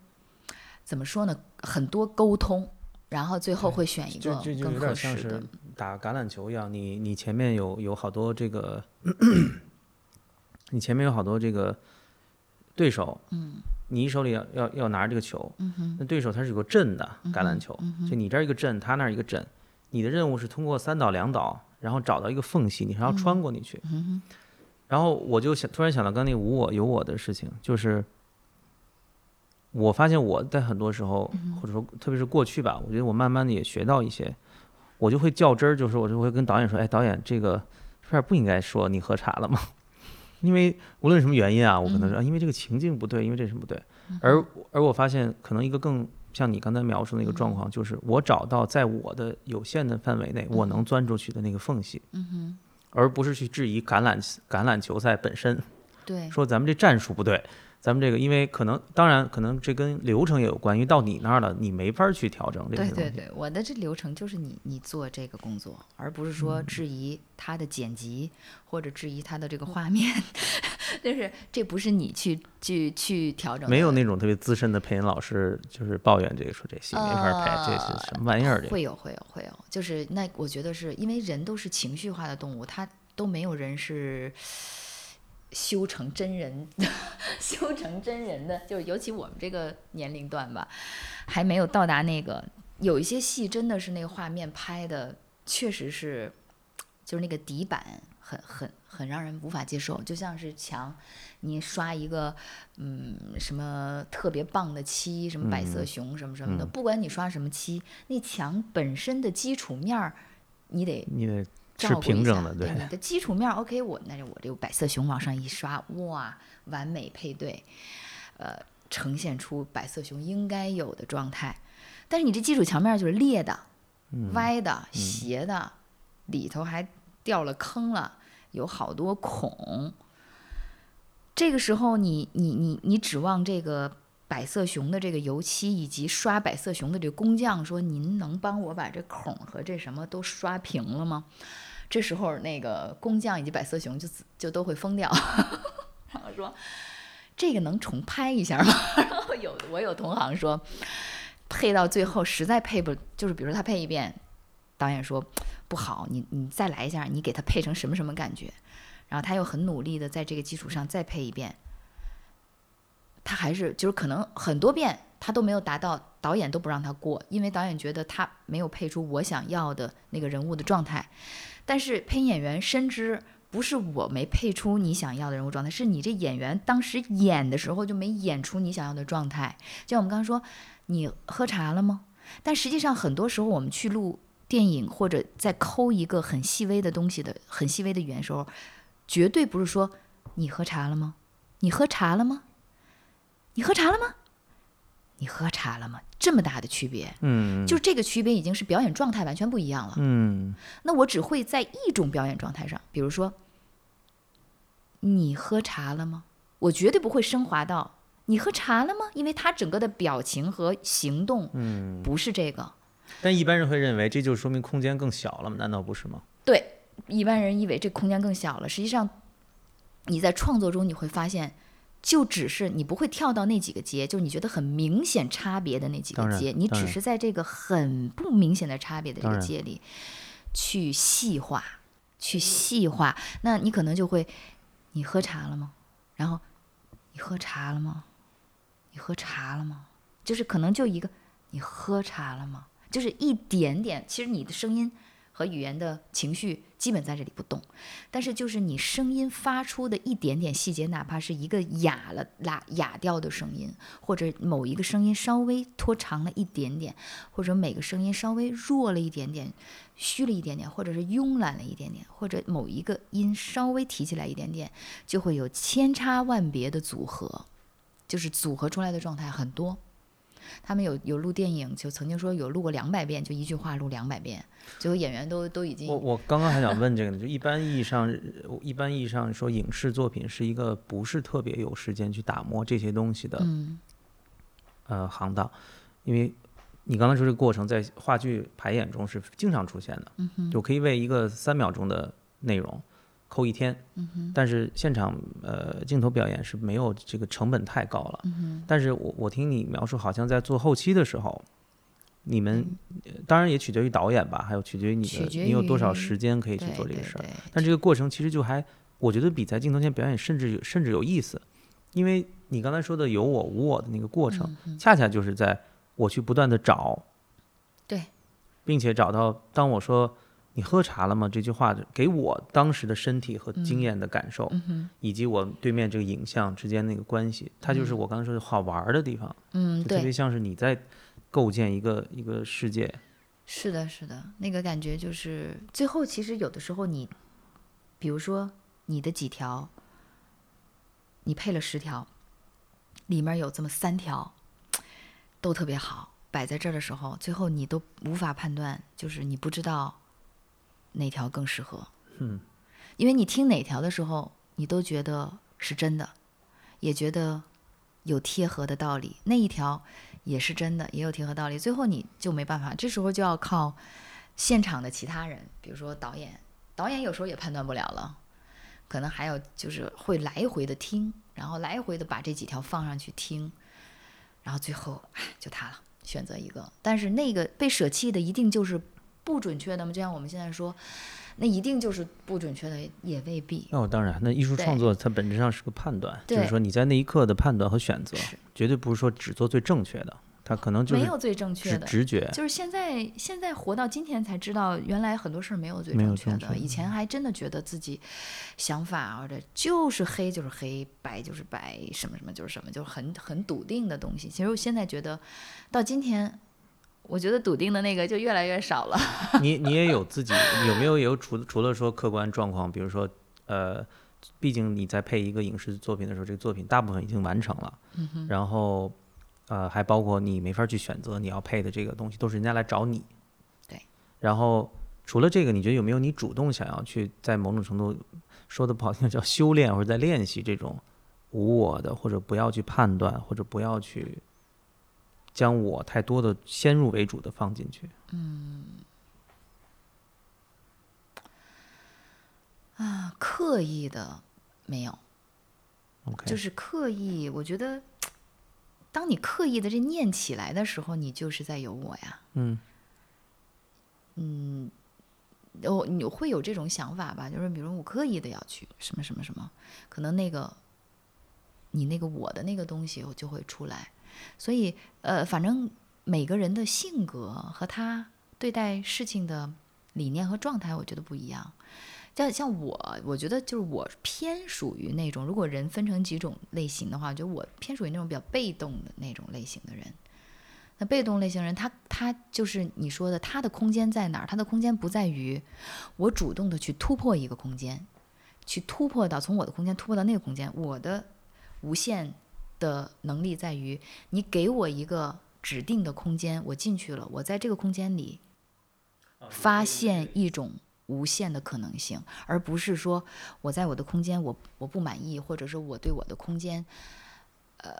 怎么说呢？很多沟通，然后最后会选一个更合适的。打橄榄球一样，你你前面有有好多这个，你前面有好多这个对手，嗯，你手里要要要拿着这个球，那对手他是有个阵的橄榄球，就你这儿一个阵，他那儿一个阵，你的任务是通过三岛两岛，然后找到一个缝隙，你还要穿过你去。然后我就想突然想到刚那无我有我的事情，就是。我发现我在很多时候，或者说特别是过去吧，我觉得我慢慢的也学到一些，我就会较真儿，就是我就会跟导演说，哎，导演这个片儿不应该说你喝茶了吗？因为无论什么原因啊，我可能说，因为这个情境不对，因为这什么不对。而而我发现，可能一个更像你刚才描述的那个状况，就是我找到在我的有限的范围内，我能钻出去的那个缝隙，而不是去质疑橄榄橄榄球赛本身，对，说咱们这战术不对。咱们这个，因为可能，当然可能这跟流程也有关，因为到你那儿了，你没法去调整这个。对对对，我的这流程就是你你做这个工作，而不是说质疑他的剪辑或者质疑他的这个画面，就是这不是你去去去调整。没有那种特别资深的配音老师就是抱怨这个说这戏没法配，这是什么玩意儿？会有会有会有，就是那我觉得是因为人都是情绪化的动物，他都没有人是。修成真人，修成真人的，就是尤其我们这个年龄段吧，还没有到达那个。有一些戏真的是那个画面拍的，确实是，就是那个底板很很很让人无法接受，就像是墙，你刷一个嗯什么特别棒的漆，什么百色熊什么什么的，嗯不管你刷什么漆，那墙本身的基础面儿，你得你得是平整下的，对你的基础面儿 OK，我那我这个百色熊往上一刷，哇，完美配对，呃，呈现出百色熊应该有的状态。但是你这基础墙面儿就是裂的、嗯歪的、斜的，里头还掉了坑了，有好多孔。这个时候你，你你你指望这个百色熊的这个油漆以及刷百色熊的这个工匠说，您能帮我把这孔和这什么都刷平了吗？这时候，那个工匠以及百色熊就就都会疯掉，然后说这个能重拍一下吗？然后有我有同行说，配到最后实在配不，就是比如说他配一遍，导演说不好，你你再来一下，你给他配成什么什么感觉，然后他又很努力的在这个基础上再配一遍，他还是就是可能很多遍他都没有达到，导演都不让他过，因为导演觉得他没有配出我想要的那个人物的状态。但是配音演员深知，不是我没配出你想要的人物状态，是你这演员当时演的时候就没演出你想要的状态。就像我们刚刚说，你喝茶了吗？但实际上很多时候我们去录电影或者在抠一个很细微的东西的很细微的语言时候，绝对不是说你喝茶了吗？你喝茶了吗？你喝茶了吗？你喝茶了吗？这么大的区别，嗯，就这个区别已经是表演状态完全不一样了。嗯那我只会在一种表演状态上，比如说，你喝茶了吗？我绝对不会升华到你喝茶了吗？因为他整个的表情和行动嗯，不是这个。但一般人会认为这就说明空间更小了吗？难道不是吗？对，一般人以为这空间更小了，实际上你在创作中你会发现，就只是你不会跳到那几个阶，就是你觉得很明显差别的那几个阶，你只是在这个很不明显的差别的这个阶里去细化，去细化。那你可能就会，你喝茶了吗？然后你喝茶了吗？你喝茶了吗？就是可能就一个，你喝茶了吗？就是一点点，其实你的声音和语言的情绪基本在这里不动，但是就是你声音发出的一点点细节，哪怕是一个哑了哑哑掉的声音，或者某一个声音稍微拖长了一点点，或者每个声音稍微弱了一点点，虚了一点点，或者是慵懒了一点点，或者某一个音稍微提起来一点点，就会有千差万别的组合，就是组合出来的状态很多。他们有有录电影，就曾经说有录过两百遍，就一句话录两百遍，最后演员都都已经我我刚刚还想问这个呢，就一般意义上，一般意义上说，影视作品是一个不是特别有时间去打磨这些东西的嗯呃行当，因为你刚才说这个过程在话剧排演中是经常出现的，就可以为一个三秒钟的内容扣一天，嗯但是现场呃镜头表演是没有这个成本太高了，嗯但是我我听你描述，好像在做后期的时候，你们、呃当然也取决于导演吧，还有取决于你的你有多少时间可以去做这个事儿。但这个过程其实就还，我觉得比在镜头前表演甚至有甚至有意思，因为你刚才说的有我无我的那个过程，嗯恰恰就是在我去不断的找，对，并且找到当我说你喝茶了吗这句话给我当时的身体和经验的感受，以及我对面这个影像之间那个关系，它就是我刚才说的好玩儿的地方，嗯对，特别像是你在构建一个一个世界。是的是的，那个感觉就是最后其实有的时候你，比如说你的几条，你配了十条，里面有这么三条都特别好，摆在这儿的时候，最后你都无法判断，就是你不知道哪条更适合。嗯，因为你听哪条的时候，你都觉得是真的，也觉得有贴合的道理，那一条也是真的，也有贴合道理。最后你就没办法，这时候就要靠现场的其他人，比如说导演，导演有时候也判断不了了，可能还有就是会来回的听，然后来回的把这几条放上去听，然后最后就他了，选择一个。但是那个被舍弃的一定就是不准确的吗？就像我们现在说，那一定就是不准确的，也未必。哦，当然，那艺术创作它本质上是个判断，就是说你在那一刻的判断和选择，绝对不是说只做最正确的，它它可能就是没有最正确的，直直觉，就是现在现在活到今天才知道，原来很多事儿没有最正确的。正确的以前还真的觉得自己想法或者就是黑就是黑，白就是白，什么什么就是什么，就是很很笃定的东西。其实我现在觉得，到今天，我觉得笃定的那个就越来越少了。你你也有自己有没有有除除了说客观状况，比如说呃，毕竟你在配一个影视作品的时候，这个作品大部分已经完成了，嗯然后呃还包括你没法去选择你要配的这个东西，都是人家来找你。对。然后除了这个，你觉得有没有你主动想要去在某种程度说的不好听叫修炼或者在练习这种无我的，或者不要去判断，或者不要去将我太多的先入为主的放进去？嗯啊，刻意的没有，OK，就是刻意。我觉得，当你刻意的这念起来的时候，你就是在有我呀。嗯嗯，我你会有这种想法吧？就是比如我刻意的要去什么什么什么，可能那个你那个我的那个东西就会出来。所以呃，反正每个人的性格和他对待事情的理念和状态，我觉得不一样。像像我，我觉得就是我偏属于那种，如果人分成几种类型的话，我觉得我偏属于那种比较被动的那种类型的人。那被动类型人，他他就是你说的，他的空间在哪儿？他的空间不在于我主动的去突破一个空间，去突破到从我的空间突破到那个空间。我的无限的能力在于你给我一个指定的空间，我进去了，我在这个空间里发现一种无限的可能性，而不是说我在我的空间我我不满意，或者是我对我的空间呃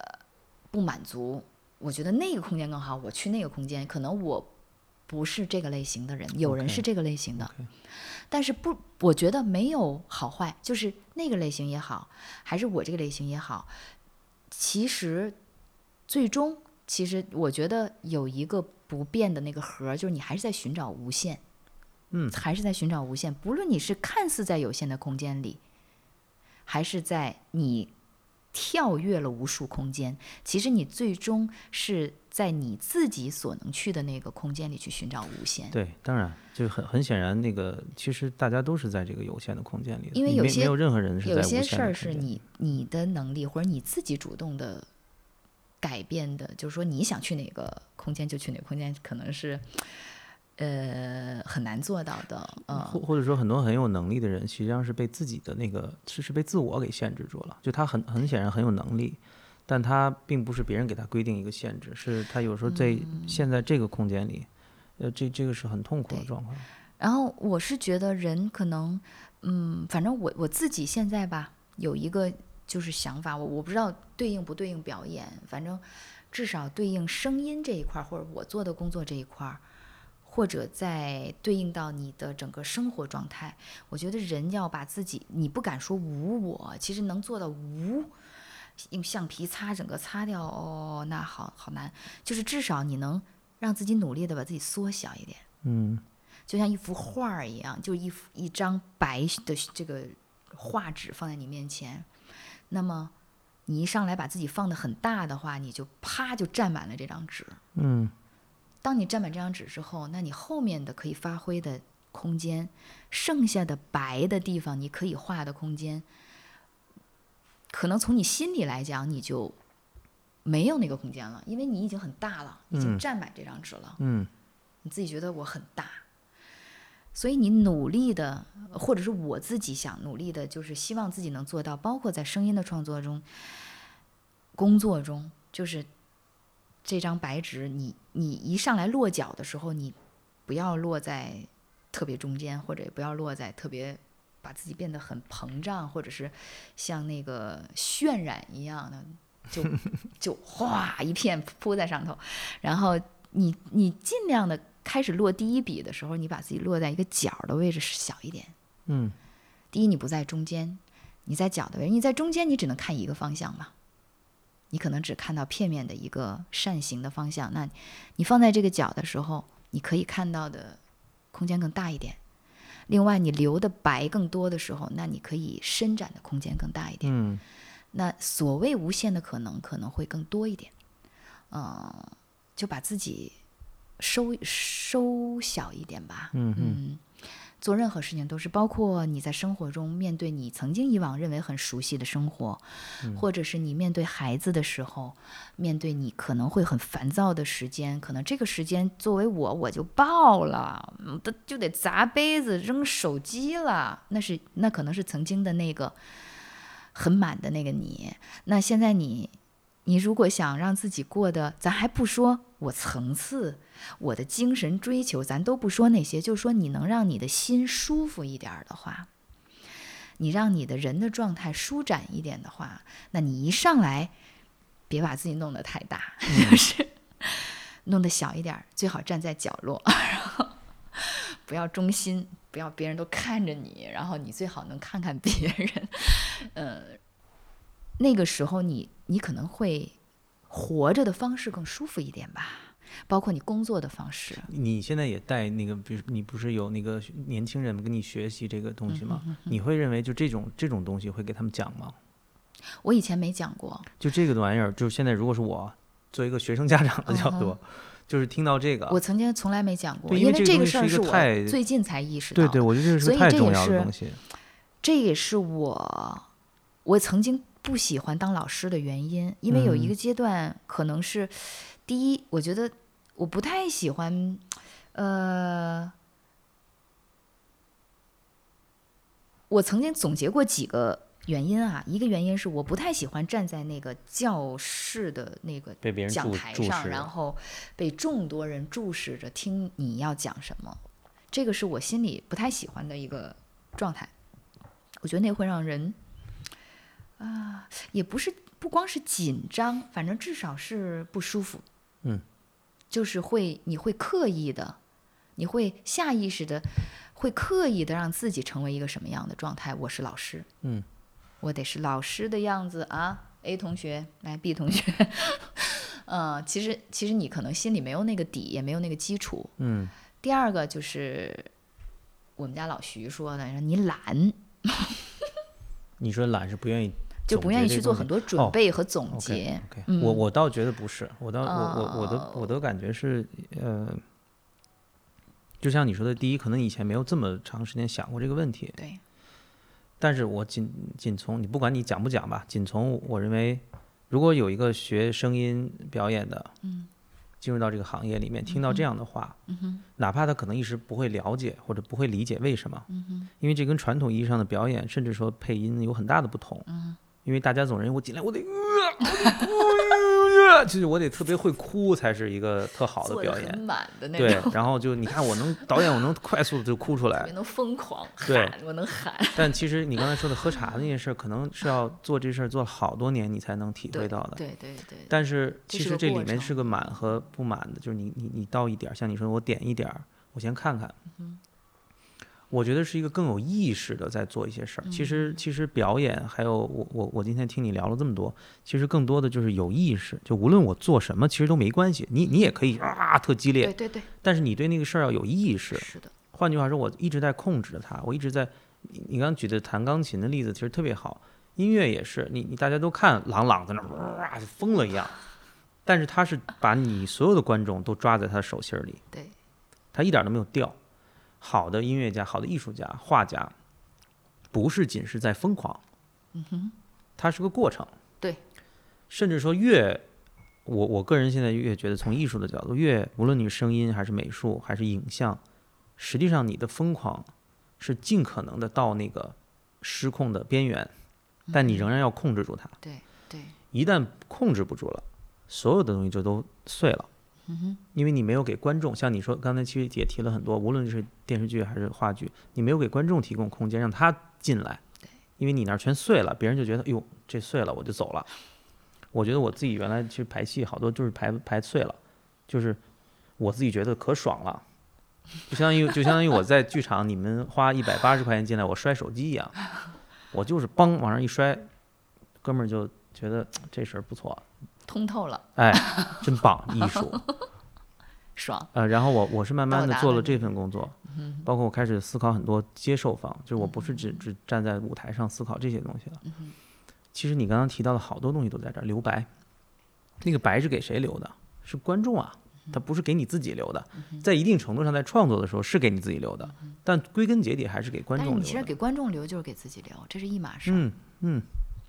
不满足。我觉得那个空间更好，我去那个空间，可能我不是这个类型的人，有人是这个类型的但是不，我觉得没有好坏，就是那个类型也好，还是我这个类型也好，其实最终，其实我觉得有一个不变的那个核儿，就是你还是在寻找无限，嗯还是在寻找无限。不论你是看似在有限的空间里，还是在你跳跃了无数空间，其实你最终是在你自己所能去的那个空间里去寻找无限。对，当然，就很很显然，那个其实大家都是在这个有限的空间里的，因为有些没没有任何人是在有些事儿是你你的能力或者你自己主动的改变的，就是说你想去哪个空间就去哪个空间，可能是呃很难做到的。或嗯，或者说很多很有能力的人，实际上是被自己的那个是是被自我给限制住了，就他很很显然很有能力，但他并不是别人给他规定一个限制，是他有时候在嗯现在这个空间里，呃，这这个是很痛苦的状况。然后我是觉得人可能，嗯，反正我我自己现在吧有一个就是想法，我我不知道对应不对应表演，反正至少对应声音这一块儿，或者我做的工作这一块儿，或者在对应到你的整个生活状态，我觉得人要把自己，你不敢说无我，其实能做到无。用橡皮擦整个擦掉，哦，那好好难。就是至少你能让自己努力的把自己缩小一点。嗯就像一幅画儿一样，就一幅一张白的这个画纸放在你面前，那么你一上来把自己放的很大的话，你就啪就占满了这张纸。嗯当你占满这张纸之后，那你后面的可以发挥的空间，剩下的白的地方，你可以画的空间，可能从你心里来讲，你就没有那个空间了，因为你已经很大了，已经嗯占满这张纸了。嗯你自己觉得我很大，所以你努力的，或者是我自己想努力的，就是希望自己能做到，包括在声音的创作中、工作中，就是这张白纸，你你一上来落脚的时候，你不要落在特别中间，或者也不要落在特别把自己变得很膨胀，或者是像那个渲染一样的，就就哗一片铺在上头，然后你你尽量的开始落第一笔的时候，你把自己落在一个角儿的位置小一点。嗯第一，你不在中间，你在角的位置。你在中间，你只能看一个方向嘛，你可能只看到片面的一个扇形的方向。那你放在这个角的时候，你可以看到的空间更大一点。另外，你留的白更多的时候，那你可以伸展的空间更大一点。嗯那所谓无限的可能，可能会更多一点。嗯、就把自己收收小一点吧。嗯嗯嗯，做任何事情都是，包括你在生活中面对你曾经以往认为很熟悉的生活，嗯或者是你面对孩子的时候，面对你可能会很烦躁的时间，可能这个时间作为我我就爆了，就得砸杯子、扔手机了。那是那可能是曾经的那个很满的那个你。那现在你，你如果想让自己过得，咱还不说我层次。我的精神追求，咱都不说那些，就说你能让你的心舒服一点儿的话，你让你的人的状态舒展一点的话，那你一上来别把自己弄得太大，就是弄得小一点儿，最好站在角落，然后不要中心，不要别人都看着你，然后你最好能看看别人，呃，那个时候你你可能会活着的方式更舒服一点吧。包括你工作的方式，你现在也带那个，比如你不是有那个年轻人跟你学习这个东西吗？你会认为就这种这种东西会给他们讲吗？我以前没讲过，就这个玩意儿，就是现在如果是我作为一个学生家长的角度，就是听到这个，我曾经从来没讲过，因为为这个事儿是我最近才意识到的。对对，我觉得这是所以这也个太重要的是东西。这也是我我曾经不喜欢当老师的原因，因为有一嗯。个阶段可能是，第一，我觉得我不太喜欢，呃，我曾经总结过几个原因啊，一个原因是我不太喜欢站在那个教室的那个讲台上，然后被众多人注视着听你要讲什么，这个是我心里不太喜欢的一个状态。我觉得那会让人啊、也不是不光是紧张，反正至少是不舒服。嗯，就是会你会刻意的，你会下意识的，会刻意的让自己成为一个什么样的状态？我是老师，嗯，我得是老师的样子啊。A 同学来，B 同学，嗯，其实其实你可能心里没有那个底，也没有那个基础。嗯，第二个就是我们家老徐说的，说你懒，你说懒是不愿意就不愿意去做很多哦准备和总结。我我倒觉得不是，我倒我我我的哦我的感觉是，呃，就像你说的，第一，可能以前没有这么长时间想过这个问题，对，但是我仅仅从你不管你讲不讲吧，仅从我认为，如果有一个学声音表演的，嗯，进入到这个行业里面，听到这样的话，嗯哼，哪怕他可能一时不会了解或者不会理解为什么，嗯哼，因为这跟传统意义上的表演，甚至说配音有很大的不同，嗯，因为大家总认为我进来我得，呃、我得哭，呃就是我得特别会哭才是一个特好的表演。满的那对，，然后就你看，我能导演，我能快速的就哭出来。能疯狂对喊，我能喊。但其实你刚才说的喝茶那件事儿，可能是要做这事儿做好多年，你才能体会到的。对对对，但是其实这里面是个满和不满的，就是你你你倒一点儿，像你说我点一点儿，我先看看。嗯我觉得是一个更有意识的在做一些事儿。其嗯实其实表演还有我我我今天听你聊了这么多，其实更多的就是有意识，就无论我做什么，其实都没关系。你你也可以啊特激烈，对对对，但是你对那个事儿要有意识。是的，换句话说，我一直在控制着它，我一直在。你你刚刚举的弹钢琴的例子其实特别好，音乐也是，你你大家都看朗朗在那儿哇就疯了一样，但是他是把你所有的观众都抓在他的手心儿里，对，他一点都没有掉。好的音乐家、好的艺术家、画家，不是仅是在疯狂，嗯哼，它是个过程。对，甚至说越，我我个人现在越觉得，从艺术的角度，越无论你是声音还是美术还是影像，实际上你的疯狂是尽可能的到那个失控的边缘，但你仍然要控制住它。对对，一旦控制不住了，所有的东西就都碎了。嗯哼，因为你没有给观众，像你说刚才其实也提了很多，无论是电视剧还是话剧，你没有给观众提供空间让他进来，因为你那儿全碎了，别人就觉得哟这碎了我就走了。我觉得我自己原来去排戏好多就是排排碎了，就是我自己觉得可爽了，就相当于 就相当于我在剧场你们花一百八十块钱进来，我摔手机一样，我就是梆往上一摔，哥们儿就觉得这事儿不错，通透了，哎，真棒，艺术。爽，呃，然后我我是慢慢的做了这份工作，嗯包括我开始思考很多接受方，就是我不是嗯只只站在舞台上思考这些东西了。其实你刚刚提到的好多东西都在这儿，留白，那个白是给谁留的？是观众啊，它不是给你自己留的，在一定程度上，在创作的时候是给你自己留的，但归根结底还是给观众留的。你其实给观众留就是给自己留，这是一码事，嗯嗯，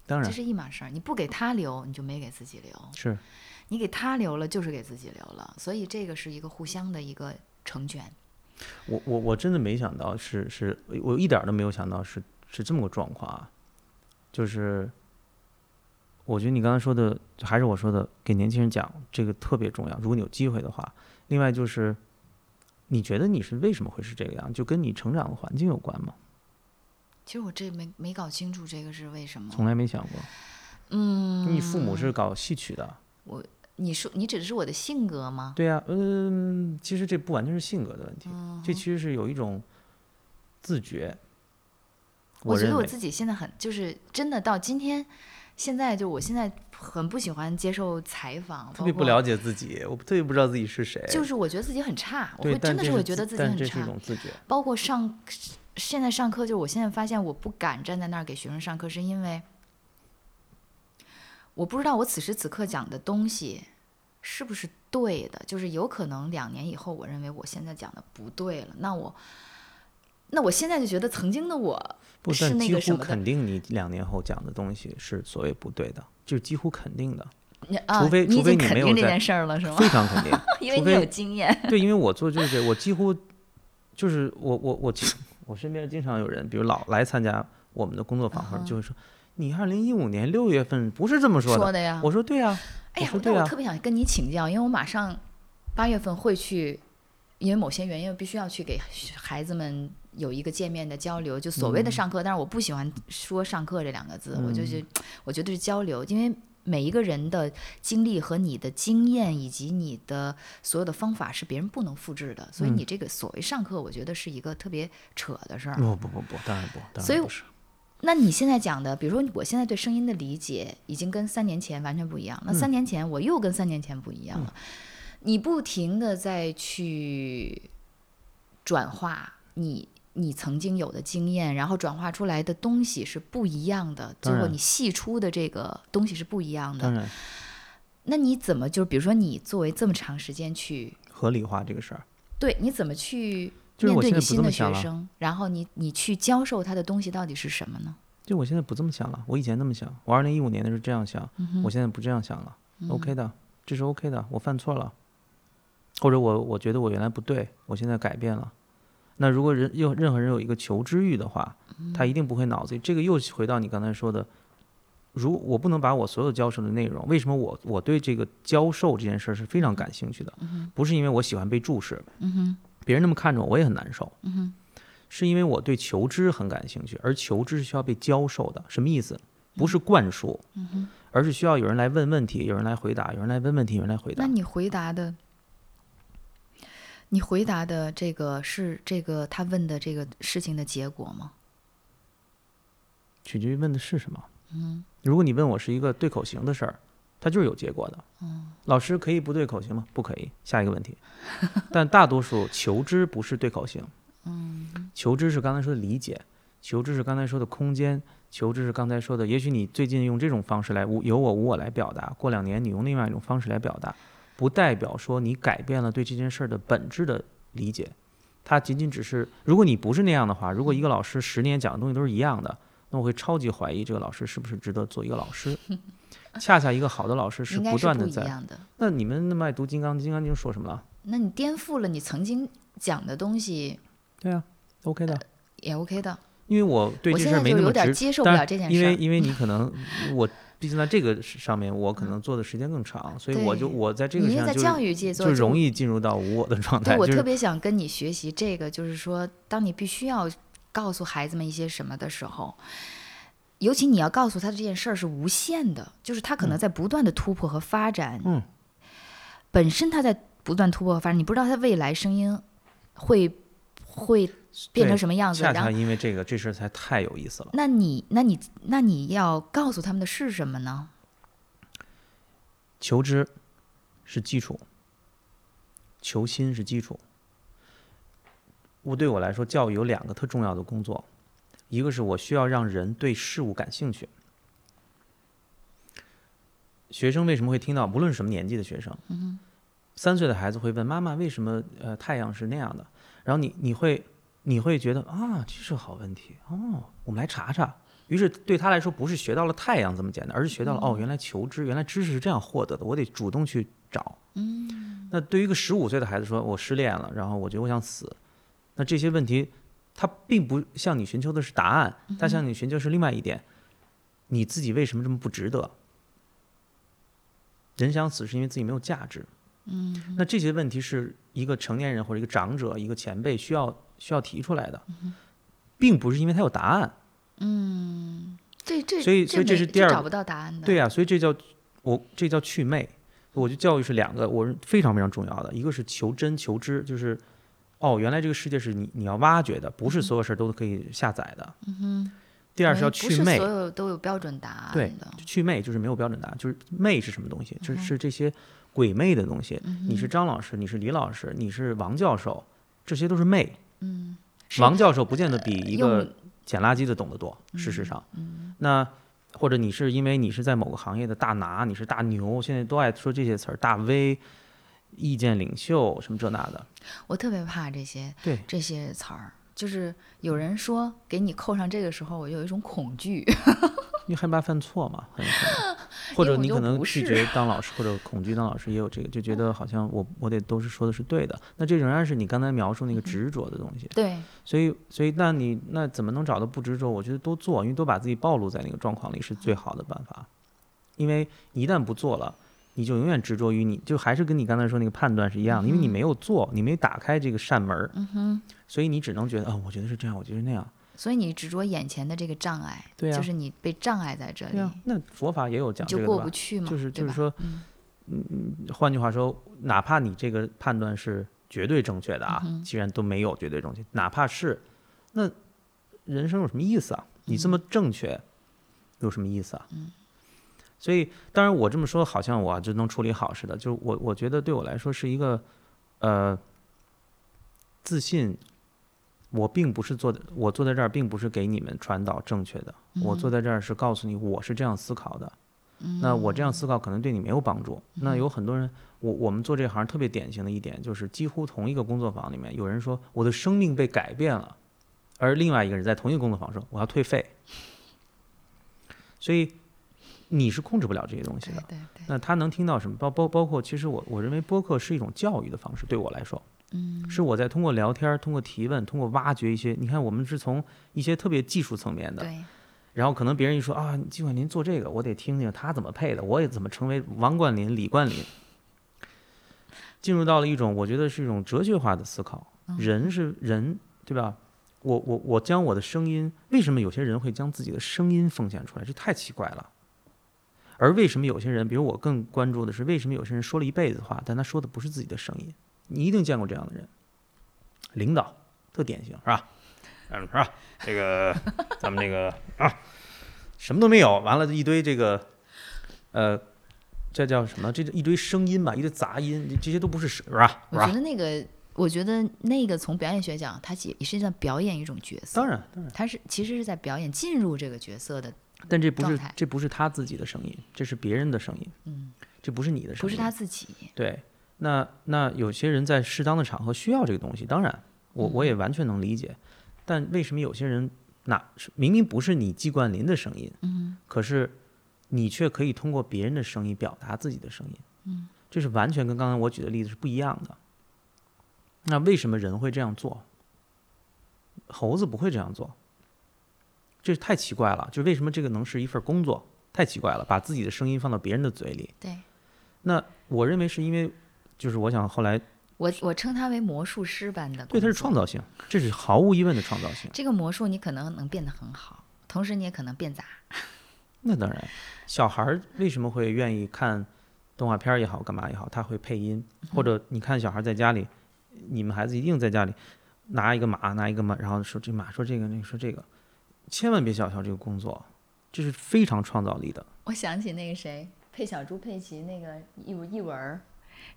当然这是一码事儿。你不给他留，你就没给自己留；是你给他留了，就是给自己留了。所以这个是一个互相的一个成全。我我我真的没想到是是，我一点儿都没有想到是是这么个状况啊，就是我觉得你刚才说的还是我说的，给年轻人讲这个特别重要。如果你有机会的话，另外就是你觉得你是为什么会是这个样，就跟你成长的环境有关吗？其实我这没没搞清楚这个是为什么。从来没想过。嗯，你父母是搞戏曲的，我你说你指的是我的性格吗？对呀、嗯，其实这不完全是性格的问题，嗯这其实是有一种自觉。我觉得我自己现在很就是真的到今天，现在就我现在很不喜欢接受采访，特别不了解自己，我特别不知道自己是谁。就是我觉得自己很差，我，会真的是会觉得自己很差这是一。种自觉。包括上现在上课，就是我现在发现我不敢站在那儿给学生上课，是因为我不知道我此时此刻讲的东西是不是对的，就是有可能两年以后，我认为我现在讲的不对了，那我那我现在就觉得曾经的我不，是那个什么的肯定你两年后讲的东西是所谓不对的，就是几乎肯定的，除非除非你没有这件事儿了，是吗？非常肯定。因为你有经验。对，因为我做这些，我几乎就是我我我其我身边经常有人，比如老来参加我们的工作坊，或者就会说，你二零一五年六月份不是这么说的。说的呀，我说对啊，哎呀我说，对啊那我特别想跟你请教，因为我马上八月份会去，因为某些原因必须要去给孩子们有一个见面的交流，就所谓的上课，但是我不喜欢说上课这两个字，我就是我觉得是交流，因为。每一个人的经历和你的经验以及你的所有的方法是别人不能复制的，所以嗯你这个所谓上课，我觉得是一个特别扯的事儿。不不不不，当然不，当所以然不是。那你现在讲的，比如说我现在对声音的理解，已经跟三年前完全不一样。那三年前我又跟三年前不一样了。你不停的在去转化你你曾经有的经验，然后转化出来的东西是不一样的，最后你细出的这个东西是不一样的。那你怎么就比如说你作为这么长时间去合理化这个事儿，对，你怎么去面对你新的。学生，然后你你去教授他的东西到底是什么呢？就我现在不这么想了，我以前那么想，我二零一五年的时候这样想，嗯我现在不这样想了、o k 的，这是 OK 的，我犯错了，或者我我觉得我原来不对，我现在改变了。那如果人有任何人有一个求知欲的话，他一定不会脑子里。这个又回到你刚才说的，如我不能把我所有教授的内容，为什么我我对这个教授这件事儿是非常感兴趣的，不是因为我喜欢被注视，别人那么看着我，我也很难受。是因为我对求知很感兴趣，而求知是需要被教授的。什么意思？不是灌输，嗯而是需要有人来问问题，有人来回答，有人来问问题，有人来回答。那你回答的，你回答的这个是这个他问的这个事情的结果吗？取决于问的是什么。嗯，如果你问我是一个对口型的事儿，它就是有结果的。嗯，老师可以不对口型吗？不可以。下一个问题。但大多数求知不是对口型，嗯，求知是刚才说的理解，求知是刚才说的空间，求知是刚才说的，也许你最近用这种方式来无有我无我来表达，过两年你用另外一种方式来表达，不代表说你改变了对这件事儿的本质的理解。它仅仅只是，如果你不是那样的话，如果一个老师十年讲的东西都是一样的，那我会超级怀疑这个老师是不是值得做一个老师。恰恰一个好的老师是不不断的在。的。那你们那么爱读《金刚经》，《金刚经》说什么了？那你颠覆了你曾经讲的东西，对啊，OK 的，也 OK 的。因为我对这事儿没那么执接受不了这件事。因为因为你可能 我毕竟在这个上面，我可能做的时间更长，所以我就我在这个上就教育界做就容易进入到无我的状态。对我就是特别想跟你学习这个，就是说，当你必须要告诉孩子们一些什么的时候，尤其你要告诉他这件事儿是无限的，就是他可能在不断的突破和发展。嗯，本身他在不断突破和发展，你不知道他未来声音会会变成什么样子，恰恰因为这个这事儿才太有意思了。那你那你那你要告诉他们的是什么呢？求知是基础，求新是基础。我对我来说，教育有两个特重要的工作，一个是我需要让人对事物感兴趣。学生为什么会听到？无论什么年纪的学生，三岁的孩子会问妈妈为什么呃太阳是那样的，然后你你会你会觉得啊这是个好问题哦，我们来查查。于是对他来说不是学到了太阳这么简单，而是学到了哦原来求知原来知识是这样获得的，我得主动去找。嗯，那对于一个十五岁的孩子说，我失恋了，然后我觉得我想死，那这些问题他并不向你寻求的是答案，他向你寻求是另外一点，你自己为什么这么不值得？人想死是因为自己没有价值。嗯，那这些问题是一个成年人或者一个长者、一个前辈需要需要提出来的，并不是因为他有答案。嗯，这这所以所以这是第二个找不到答案的。对呀、所以这叫我这叫祛魅。我觉得教育是两个，我是非常非常重要的，一个是求真求知，就是哦，原来这个世界是你你要挖掘的，不是所有事儿都可以下载的。嗯哼，第二是要因为不是祛魅所，有都有标准答案对的。祛魅就是没有标准答案，就是魅是什么东西？就是是这些鬼魅的东西。你是张老师，你是李老师，你是王教授，这些都是魅。嗯，王教授不见得比一个捡垃圾的懂得多，事实上，那或者你是因为你是在某个行业的大拿，你是大牛，现在都爱说这些词儿，大 V、意见领袖什么这那的，我特别怕这些对，这些词儿，就是有人说给你扣上这个时候，我有一种恐惧。你害怕犯错嘛，很有可能，或者你可能拒绝当老师，或者恐惧当老师也有这个，就觉得好像我我得都是说的是对的，那这仍然是你刚才描述那个执着的东西，对，所以所以那你那怎么能找到不执着？我觉得多做，因为多把自己暴露在那个状况里是最好的办法，因为一旦不做了。你就永远执着于你，就还是跟你刚才说那个判断是一样的，因为你没有做，你没打开这个扇门儿，嗯哼，所以你只能觉得，哦，我觉得是这样，我觉得是那样，所以你执着眼前的这个障碍，就是你被障碍在这里，啊，那佛法也有讲这个的吧就过不？去嘛，就是就是说，嗯换句话说，哪怕你这个判断是绝对正确的啊，嗯既然都没有绝对正确，哪怕是，那人生有什么意思啊？你这么正确，有什么意思啊？嗯所以，当然我这么说，好像我就能处理好似的。就是我，我觉得对我来说是一个，呃，自信。我并不是坐的，我坐在这儿并不是给你们传导正确的，我坐在这儿是告诉你我是这样思考的。那我这样思考可能对你没有帮助。那有很多人，我我们做这行特别典型的一点就是，几乎同一个工作坊里面，有人说我的生命被改变了，而另外一个人在同一个工作坊说我要退费。所以你是控制不了这些东西的。对对对，那他能听到什么？包包包括，其实我我认为播客是一种教育的方式，对我来说，嗯，是我在通过聊天、通过提问、通过挖掘一些，你看我们是从一些特别技术层面的，对，然后可能别人一说啊，季冠霖做这个，我得听听他怎么配的，我也怎么成为王冠林、李冠林，进入到了一种我觉得是一种哲学化的思考。人是人，对吧？我我我将我的声音，为什么有些人会将自己的声音奉献出来？这太奇怪了。而为什么有些人，比如我更关注的是，为什么有些人说了一辈子话，但他说的不是自己的声音？你一定见过这样的人，领导特典型是吧？嗯，是吧？这个咱们这个啊，什么都没有，完了一堆这个，呃，这叫什么？这一堆声音吧，一堆杂音，这这些都不是是吧？是我觉？得那个，我觉得那个从表演学讲，它也也是在表演一种角色，当然，当然，他是其实是在表演进入这个角色的，但这不是这不是他自己的声音，这是别人的声音，嗯，这不是你的声音，不是他自己，对，那那有些人在适当的场合需要这个东西，当然，我我嗯也完全能理解。但为什么有些人哪明明不是你季冠霖的声音，嗯可是你却可以通过别人的声音表达自己的声音？嗯，这是完全跟刚才我举的例子是不一样的。那为什么人会这样做？猴子不会这样做，这太奇怪了。就为什么这个能是一份工作？太奇怪了，把自己的声音放到别人的嘴里。对那我认为是因为，就是我想后来我我称他为魔术师般的，对他是创。造性，这是毫无疑问的创造性。这个魔术你可能能变得很好，同时你也可能变砸。那当然，小孩儿为什么会愿意看动画片儿也好，干嘛也好，他会配音，或者你看小孩在家里，你们孩子一定在家里拿一个马，拿一个马，然后说这马说这个，那个说这个，千万别小瞧这个工作，这是非常创造力的。我想起那个谁，配小猪佩奇那个一文一文儿，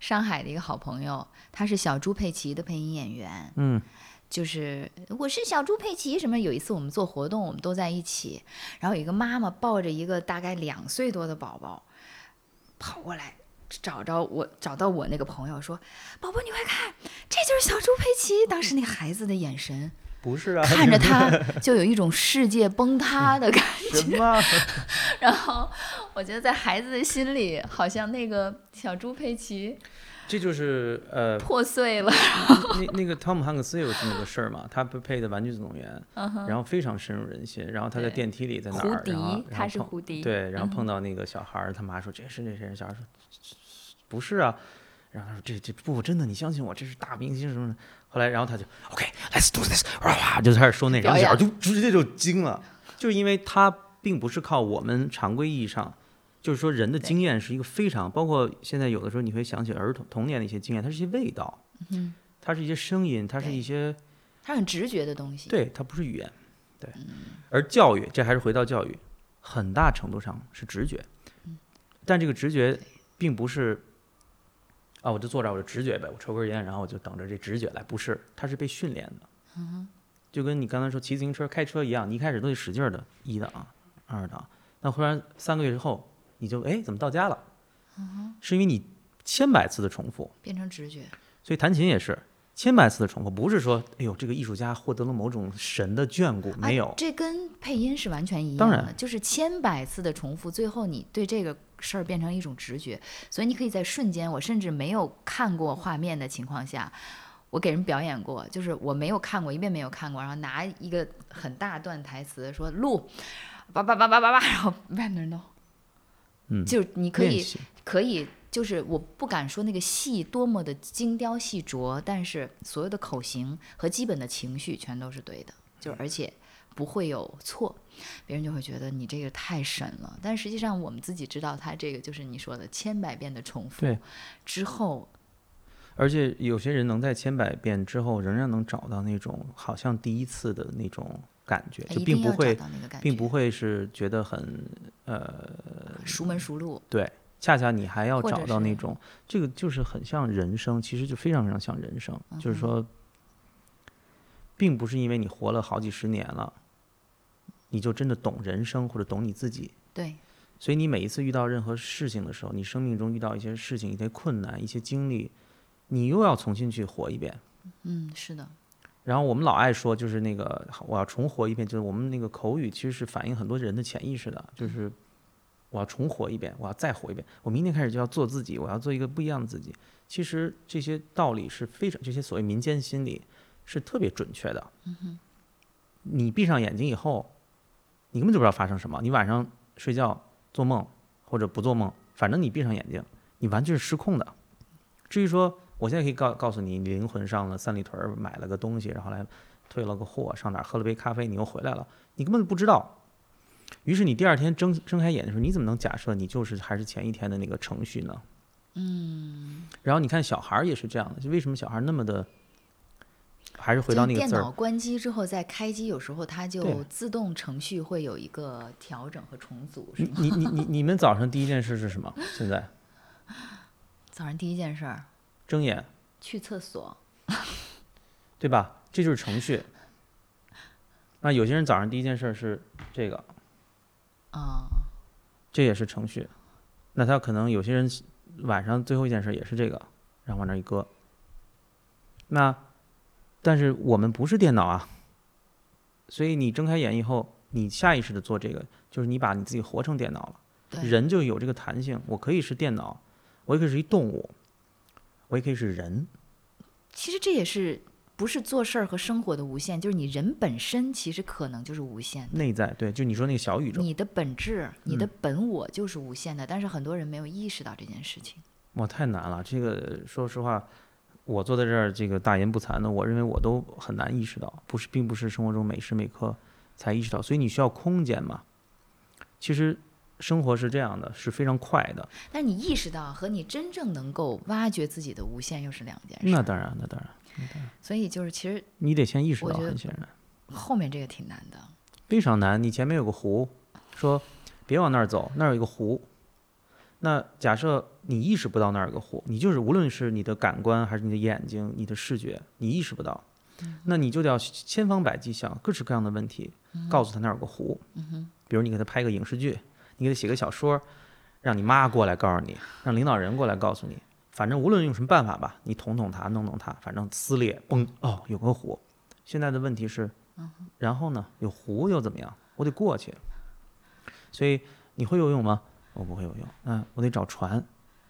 上海的一个好朋友，他是小猪佩奇的配音演员。嗯，就是我是小猪佩奇什么？有一次我们做活动，我们都在一起，然后有一个妈妈抱着一个大概两岁多的宝宝跑过来，找着我找到我那个朋友说：“宝宝，你快看，这就是小猪佩奇。”当时那孩子的眼神不是啊，看着他就有一种世界崩塌的感觉。然后我觉得在孩子的心里，好像那个小猪佩奇这就是呃，破碎了。那那个汤姆汉克斯有这么个事儿嘛？他配配的《玩具总动员》，然后非常深入人心。然后他在电梯里在哪儿？胡迪，他是胡迪。对，然后嗯碰到那个小孩儿，他妈说这是那谁？小孩说不是啊，然后他说这这不真的，你相信我，这是大明星什么的。后来然后他就 OK，let's、do this，哇哇就开始说那，然后小孩就直接就惊了，就是因为他并不是靠我们常规意义上。就是说，人的经验是一个非常，包括现在有的时候你会想起儿童童年的一些经验，它是一些味道，嗯，它是一些声音，它是一些它很直觉的东西。对，它不是语言，对。嗯而教育，这还是回到教育，很大程度上是直觉，但这个直觉并不是啊，我就坐这儿，我就直觉呗，我抽根烟，然后我就等着这直觉来，不是，它是被训练的，就跟你刚才说骑自行车、开车一样，你一开始都得使劲儿的一档、二档，那忽然三个月之后，你就哎怎么到家了？是因为你千百次的重复，变成直觉。所以弹琴也是千百次的重复，不是说哎呦这个艺术家获得了某种神的眷顾，没有啊，，这跟配音是完全一样当的，然就是千百次的重复，最后你对这个事儿变成一种直觉，所以你可以在瞬间，我甚至没有看过画面的情况下。我给人表演过，就是我没有看过，一遍没有看过，然后拿一个很大段台词说录，叭叭叭叭叭叭，然后外面都，嗯，就你可以可以，就是我不敢说那个戏多么的精雕细琢，但是所有的口型和基本的情绪全都是对的，就是而且不会有错，别人就会觉得你这个太神了。但实际上我们自己知道，他这个就是你说的千百遍的重复之后，而且有些人能在千百遍之后，仍然能找到那种好像第一次的那种感觉，就并不会，并不会是觉得很呃，熟门熟路。对，恰恰你还要找到那种，这个就是很像人生，其实就非常非常像人生，就是说，并不是因为你活了好几十年了，你就真的懂人生或者懂你自己，对，所以你每一次遇到任何事情的时候，你生命中遇到一些事情、一些困难、一些经历，你又要重新去活一遍。嗯，是的，然后我们老爱说，就是那个我要重活一遍，就是我们那个口语其实是反映很多人的潜意识的，就是我要重活一遍，我要再活一遍，我明天开始就要做自己，我要做一个不一样的自己。其实这些道理是非常，这些所谓民间心理是特别准确的。你闭上眼睛以后，你根本就不知道发生什么。你晚上睡觉做梦或者不做梦，反正你闭上眼睛，你完全是失控的。至于说，我现在可以告告诉你，你灵魂上了三里屯儿买了个东西，然后来退了个货，上哪儿喝了杯咖啡，你又回来了，你根本不知道。于是你第二天睁睁开眼的时候，你怎么能假设你就是还是前一天的那个程序呢？嗯。然后你看小孩儿也是这样的，就为什么小孩儿那么的，还是回到那个字儿电脑，关机之后再开机，有时候它就自动程序会有一个调整和重组，是吗？你你你你你们早上第一件事是什么？现在 早上第一件事儿睁眼，去厕所，对吧？这就是程序。那有些人早上第一件事是这个，啊、这也是程序。那他可能有些人晚上最后一件事也是这个，然后往那儿一搁。那但是我们不是电脑啊，所以你睁开眼以后，你下意识的做这个，就是你把你自己活成电脑了。人就有这个弹性，我可以是电脑，我也可以是一动物，我也可以是人。其实这也是不是做事儿和生活的无限，就是你人本身其实可能就是无限的。内在对，就你说那个小宇宙，你的本质，你的嗯本我就是无限的，但是很多人没有意识到这件事情。哇，太难了。这个说实话，我坐在这儿，这个大言不惭的，我认为我都很难意识到，不是，并不是生活中每时每刻才意识到，所以你需要空间嘛。其实生活是这样的，是非常快的。但你意识到和你真正能够挖掘自己的无限又是两件事。那当然，那当然，所以就是其实你得先意识到，很显然后面这个挺难的。非常难。你前面有个湖，说别往那儿走，那儿有一个湖。那假设你意识不到那儿有个湖，你就是无论是你的感官还是你的眼睛、你的视觉，你意识不到，那你就得要千方百计想各式各样的问题，告诉他那儿有个湖。比如你给他拍个影视剧，你给他写个小说，让你妈过来告诉你，让领导人过来告诉你，反正无论用什么办法吧，你捅捅他，弄弄他，反正撕裂，嘣，哦，有个湖。现在的问题是，然后呢，有湖又怎么样？我得过去。所以你会游泳吗？我不会游泳，嗯我得找船。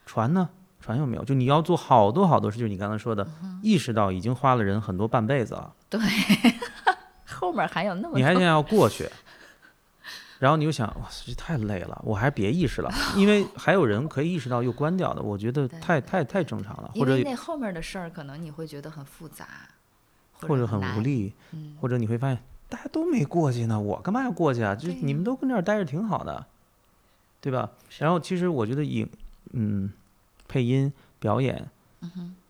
船呢？船有没有？就你要做好多好多事，就是你刚才说的，意识到已经花了人很多半辈子了。对，后面还有那么多你还想要过去，然后你又想，哇塞，这太累了，我还是别意识了，因为 还有人可以意识到又关掉的，我觉得太太太正常了，或者因为那后面的事儿，可能你会觉得很复杂，或者很无。力，嗯，或者你会发现大家都没过去呢，我干嘛要过去啊？就对你们都跟这儿待着挺好的，对吧？然后其实我觉得影，嗯，配音表演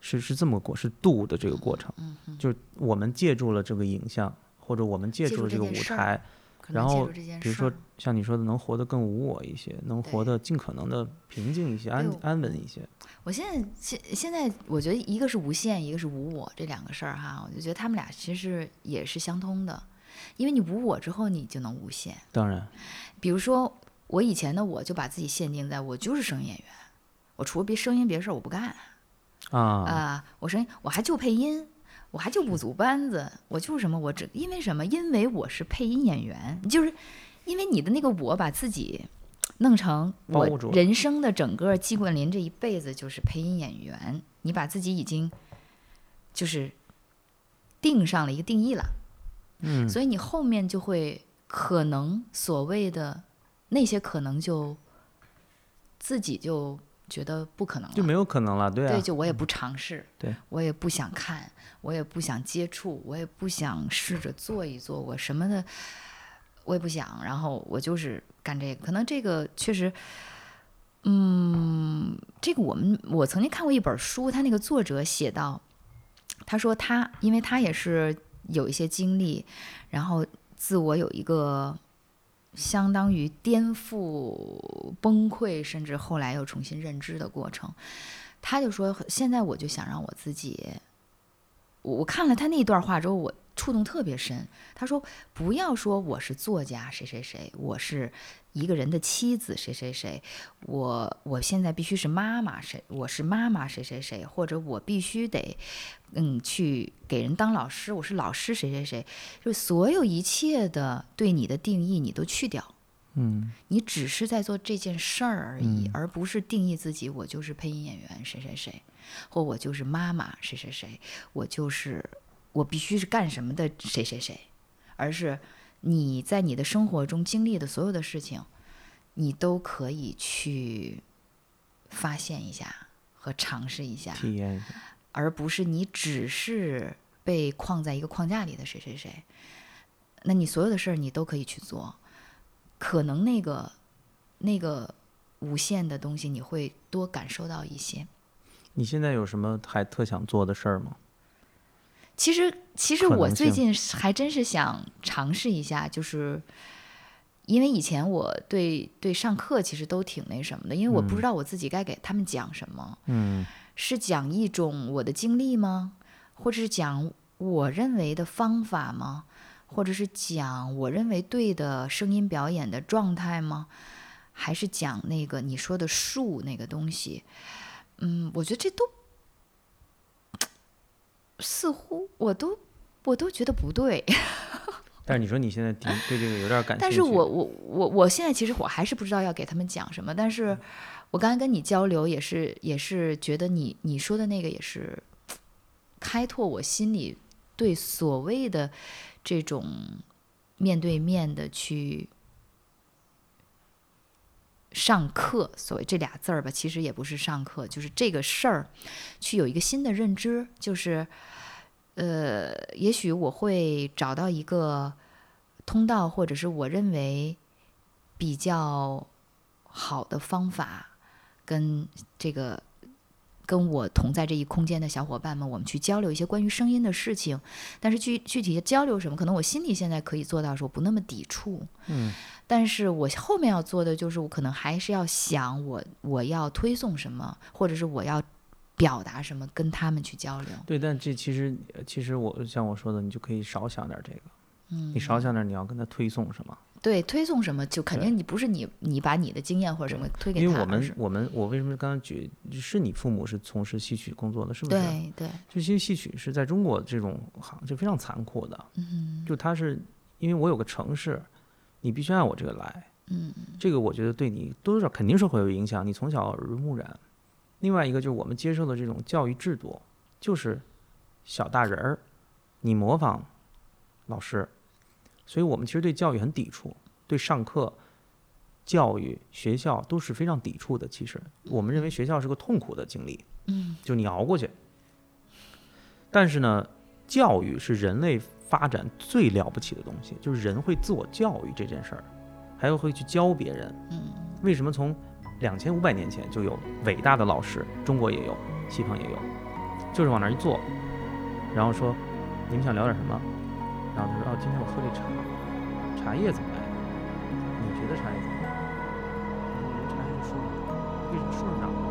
是是这么过，是度的这个过程，就是我们借助了这个影像，或者我们借借助助了这个舞台，可能接受这件比如说像你说的，能活得更无我一些，能活得尽可能的平静一些、安安稳一些。我现在现现在我觉得一个是无限，一个是无我，这两个事儿哈，我就觉得他们俩其实也是相通的，因为你无我之后，你就能无限。当然，比如说我以前的我就把自己限定在我就是声音演员，我除了别声音别事儿我不干啊，啊、我声音我还就配音。我还就不组班子，我就是什么，我只因为什么？因为我是配音演员，就是因为你的那个我把自己弄成我人生的整个季冠霖这一辈子就是配音演员，你把自己已经就是定上了一个定义了，嗯，所以你后面就会可能所谓的那些可能就自己就觉得不可能了，就没有可能了，对啊，对，就我也不尝试，对我也不想看，我也不想接触，我也不想试着做一做，我什么的我也不想，然后我就是干这个。可能这个确实，嗯，这个我们我曾经看过一本书，他那个作者写到，他说他因为他也是有一些经历，然后自我有一个。相当于颠覆、崩溃，甚至后来又重新认知的过程。他就说：“现在我就想让我自己，我看了他那段话之后，我触动特别深。他说：不要说我是作家谁谁谁，我是一个人的妻子谁谁谁，我我现在必须是妈妈谁，我是妈妈谁谁谁，或者我必须得嗯去给人当老师，我是老师谁谁谁，就所有一切的对你的定义你都去掉。”嗯，你只是在做这件事儿而已，嗯而不是定义自己我就是配音演员谁谁谁，或我就是妈妈谁谁谁，我就是我必须是干什么的谁谁谁，而是你在你的生活中经历的所有的事情，你都可以去发现一下和尝试一下，体验一下，而不是你只是被框在一个框架里的谁谁谁。那你所有的事儿你都可以去做，可能那个那个无限的东西你会多感受到一些。你现在有什么还特想做的事儿吗？其实，其实我最近还真是想尝试一下，就是因为以前我对对上课其实都挺那什么的，因为我不知嗯道我自己该给他们讲什么。嗯是讲一种我的经历吗？或者是讲我认为的方法吗？或者是讲我认为对的声音表演的状态吗？还是讲那个你说的术那个东西？嗯，我觉得这都似乎我都我都觉得不对。但是你说你现在对对这个有点感兴趣，但是我我我我现在其实我还是不知道要给他们讲什么，但是我刚才跟你交流也是也是觉得你你说的那个也是开拓我心里对所谓的这种面对面的去上课，所谓这俩字儿吧，其实也不是上课，就是这个事儿去有一个新的认知，就是呃，也许我会找到一个通道，或者是我认为比较好的方法，跟这个跟我同在这一空间的小伙伴们，我们去交流一些关于声音的事情。但是具具体的交流什么，可能我心里现在可以做到，说不那么抵触。嗯，但是我后面要做的就是，我可能还是要想我我要推送什么，或者是我要表达什么，跟他们去交流。对，但这其实其实我像我说的，你就可以少想点这个，嗯，你少想点儿你要跟他推送什么？对推送什么，就肯定你不是你你把你的经验或者什么推给他，因为我们我们我为什么刚刚举是你父母是从事戏曲工作的，是不是？对对，就其实戏曲是在中国这种行就非常残酷的，嗯就它是因为我有个城市，你必须按我这个来，嗯这个我觉得对你多少肯定是会有影响，你从小耳濡目染。另外一个就是我们接受的这种教育制度，就是小大人儿，你模仿老师，所以我们其实对教育很抵触，对上课、教育、学校都是非常抵触的。其实我们认为学校是个痛苦的经历，嗯就你熬过去。但是呢，教育是人类发展最了不起的东西，就是人会自我教育这件事儿，还有会去教别人。嗯为什么从两千五百年前就有伟大的老师，中国也有，西方也有，就是往那儿一坐，然后说你们想聊点什么？然后他说哦，今天我喝这茶，茶叶怎么来的？你觉得茶叶怎么来的？我觉得茶叶是树，为什么树是长的？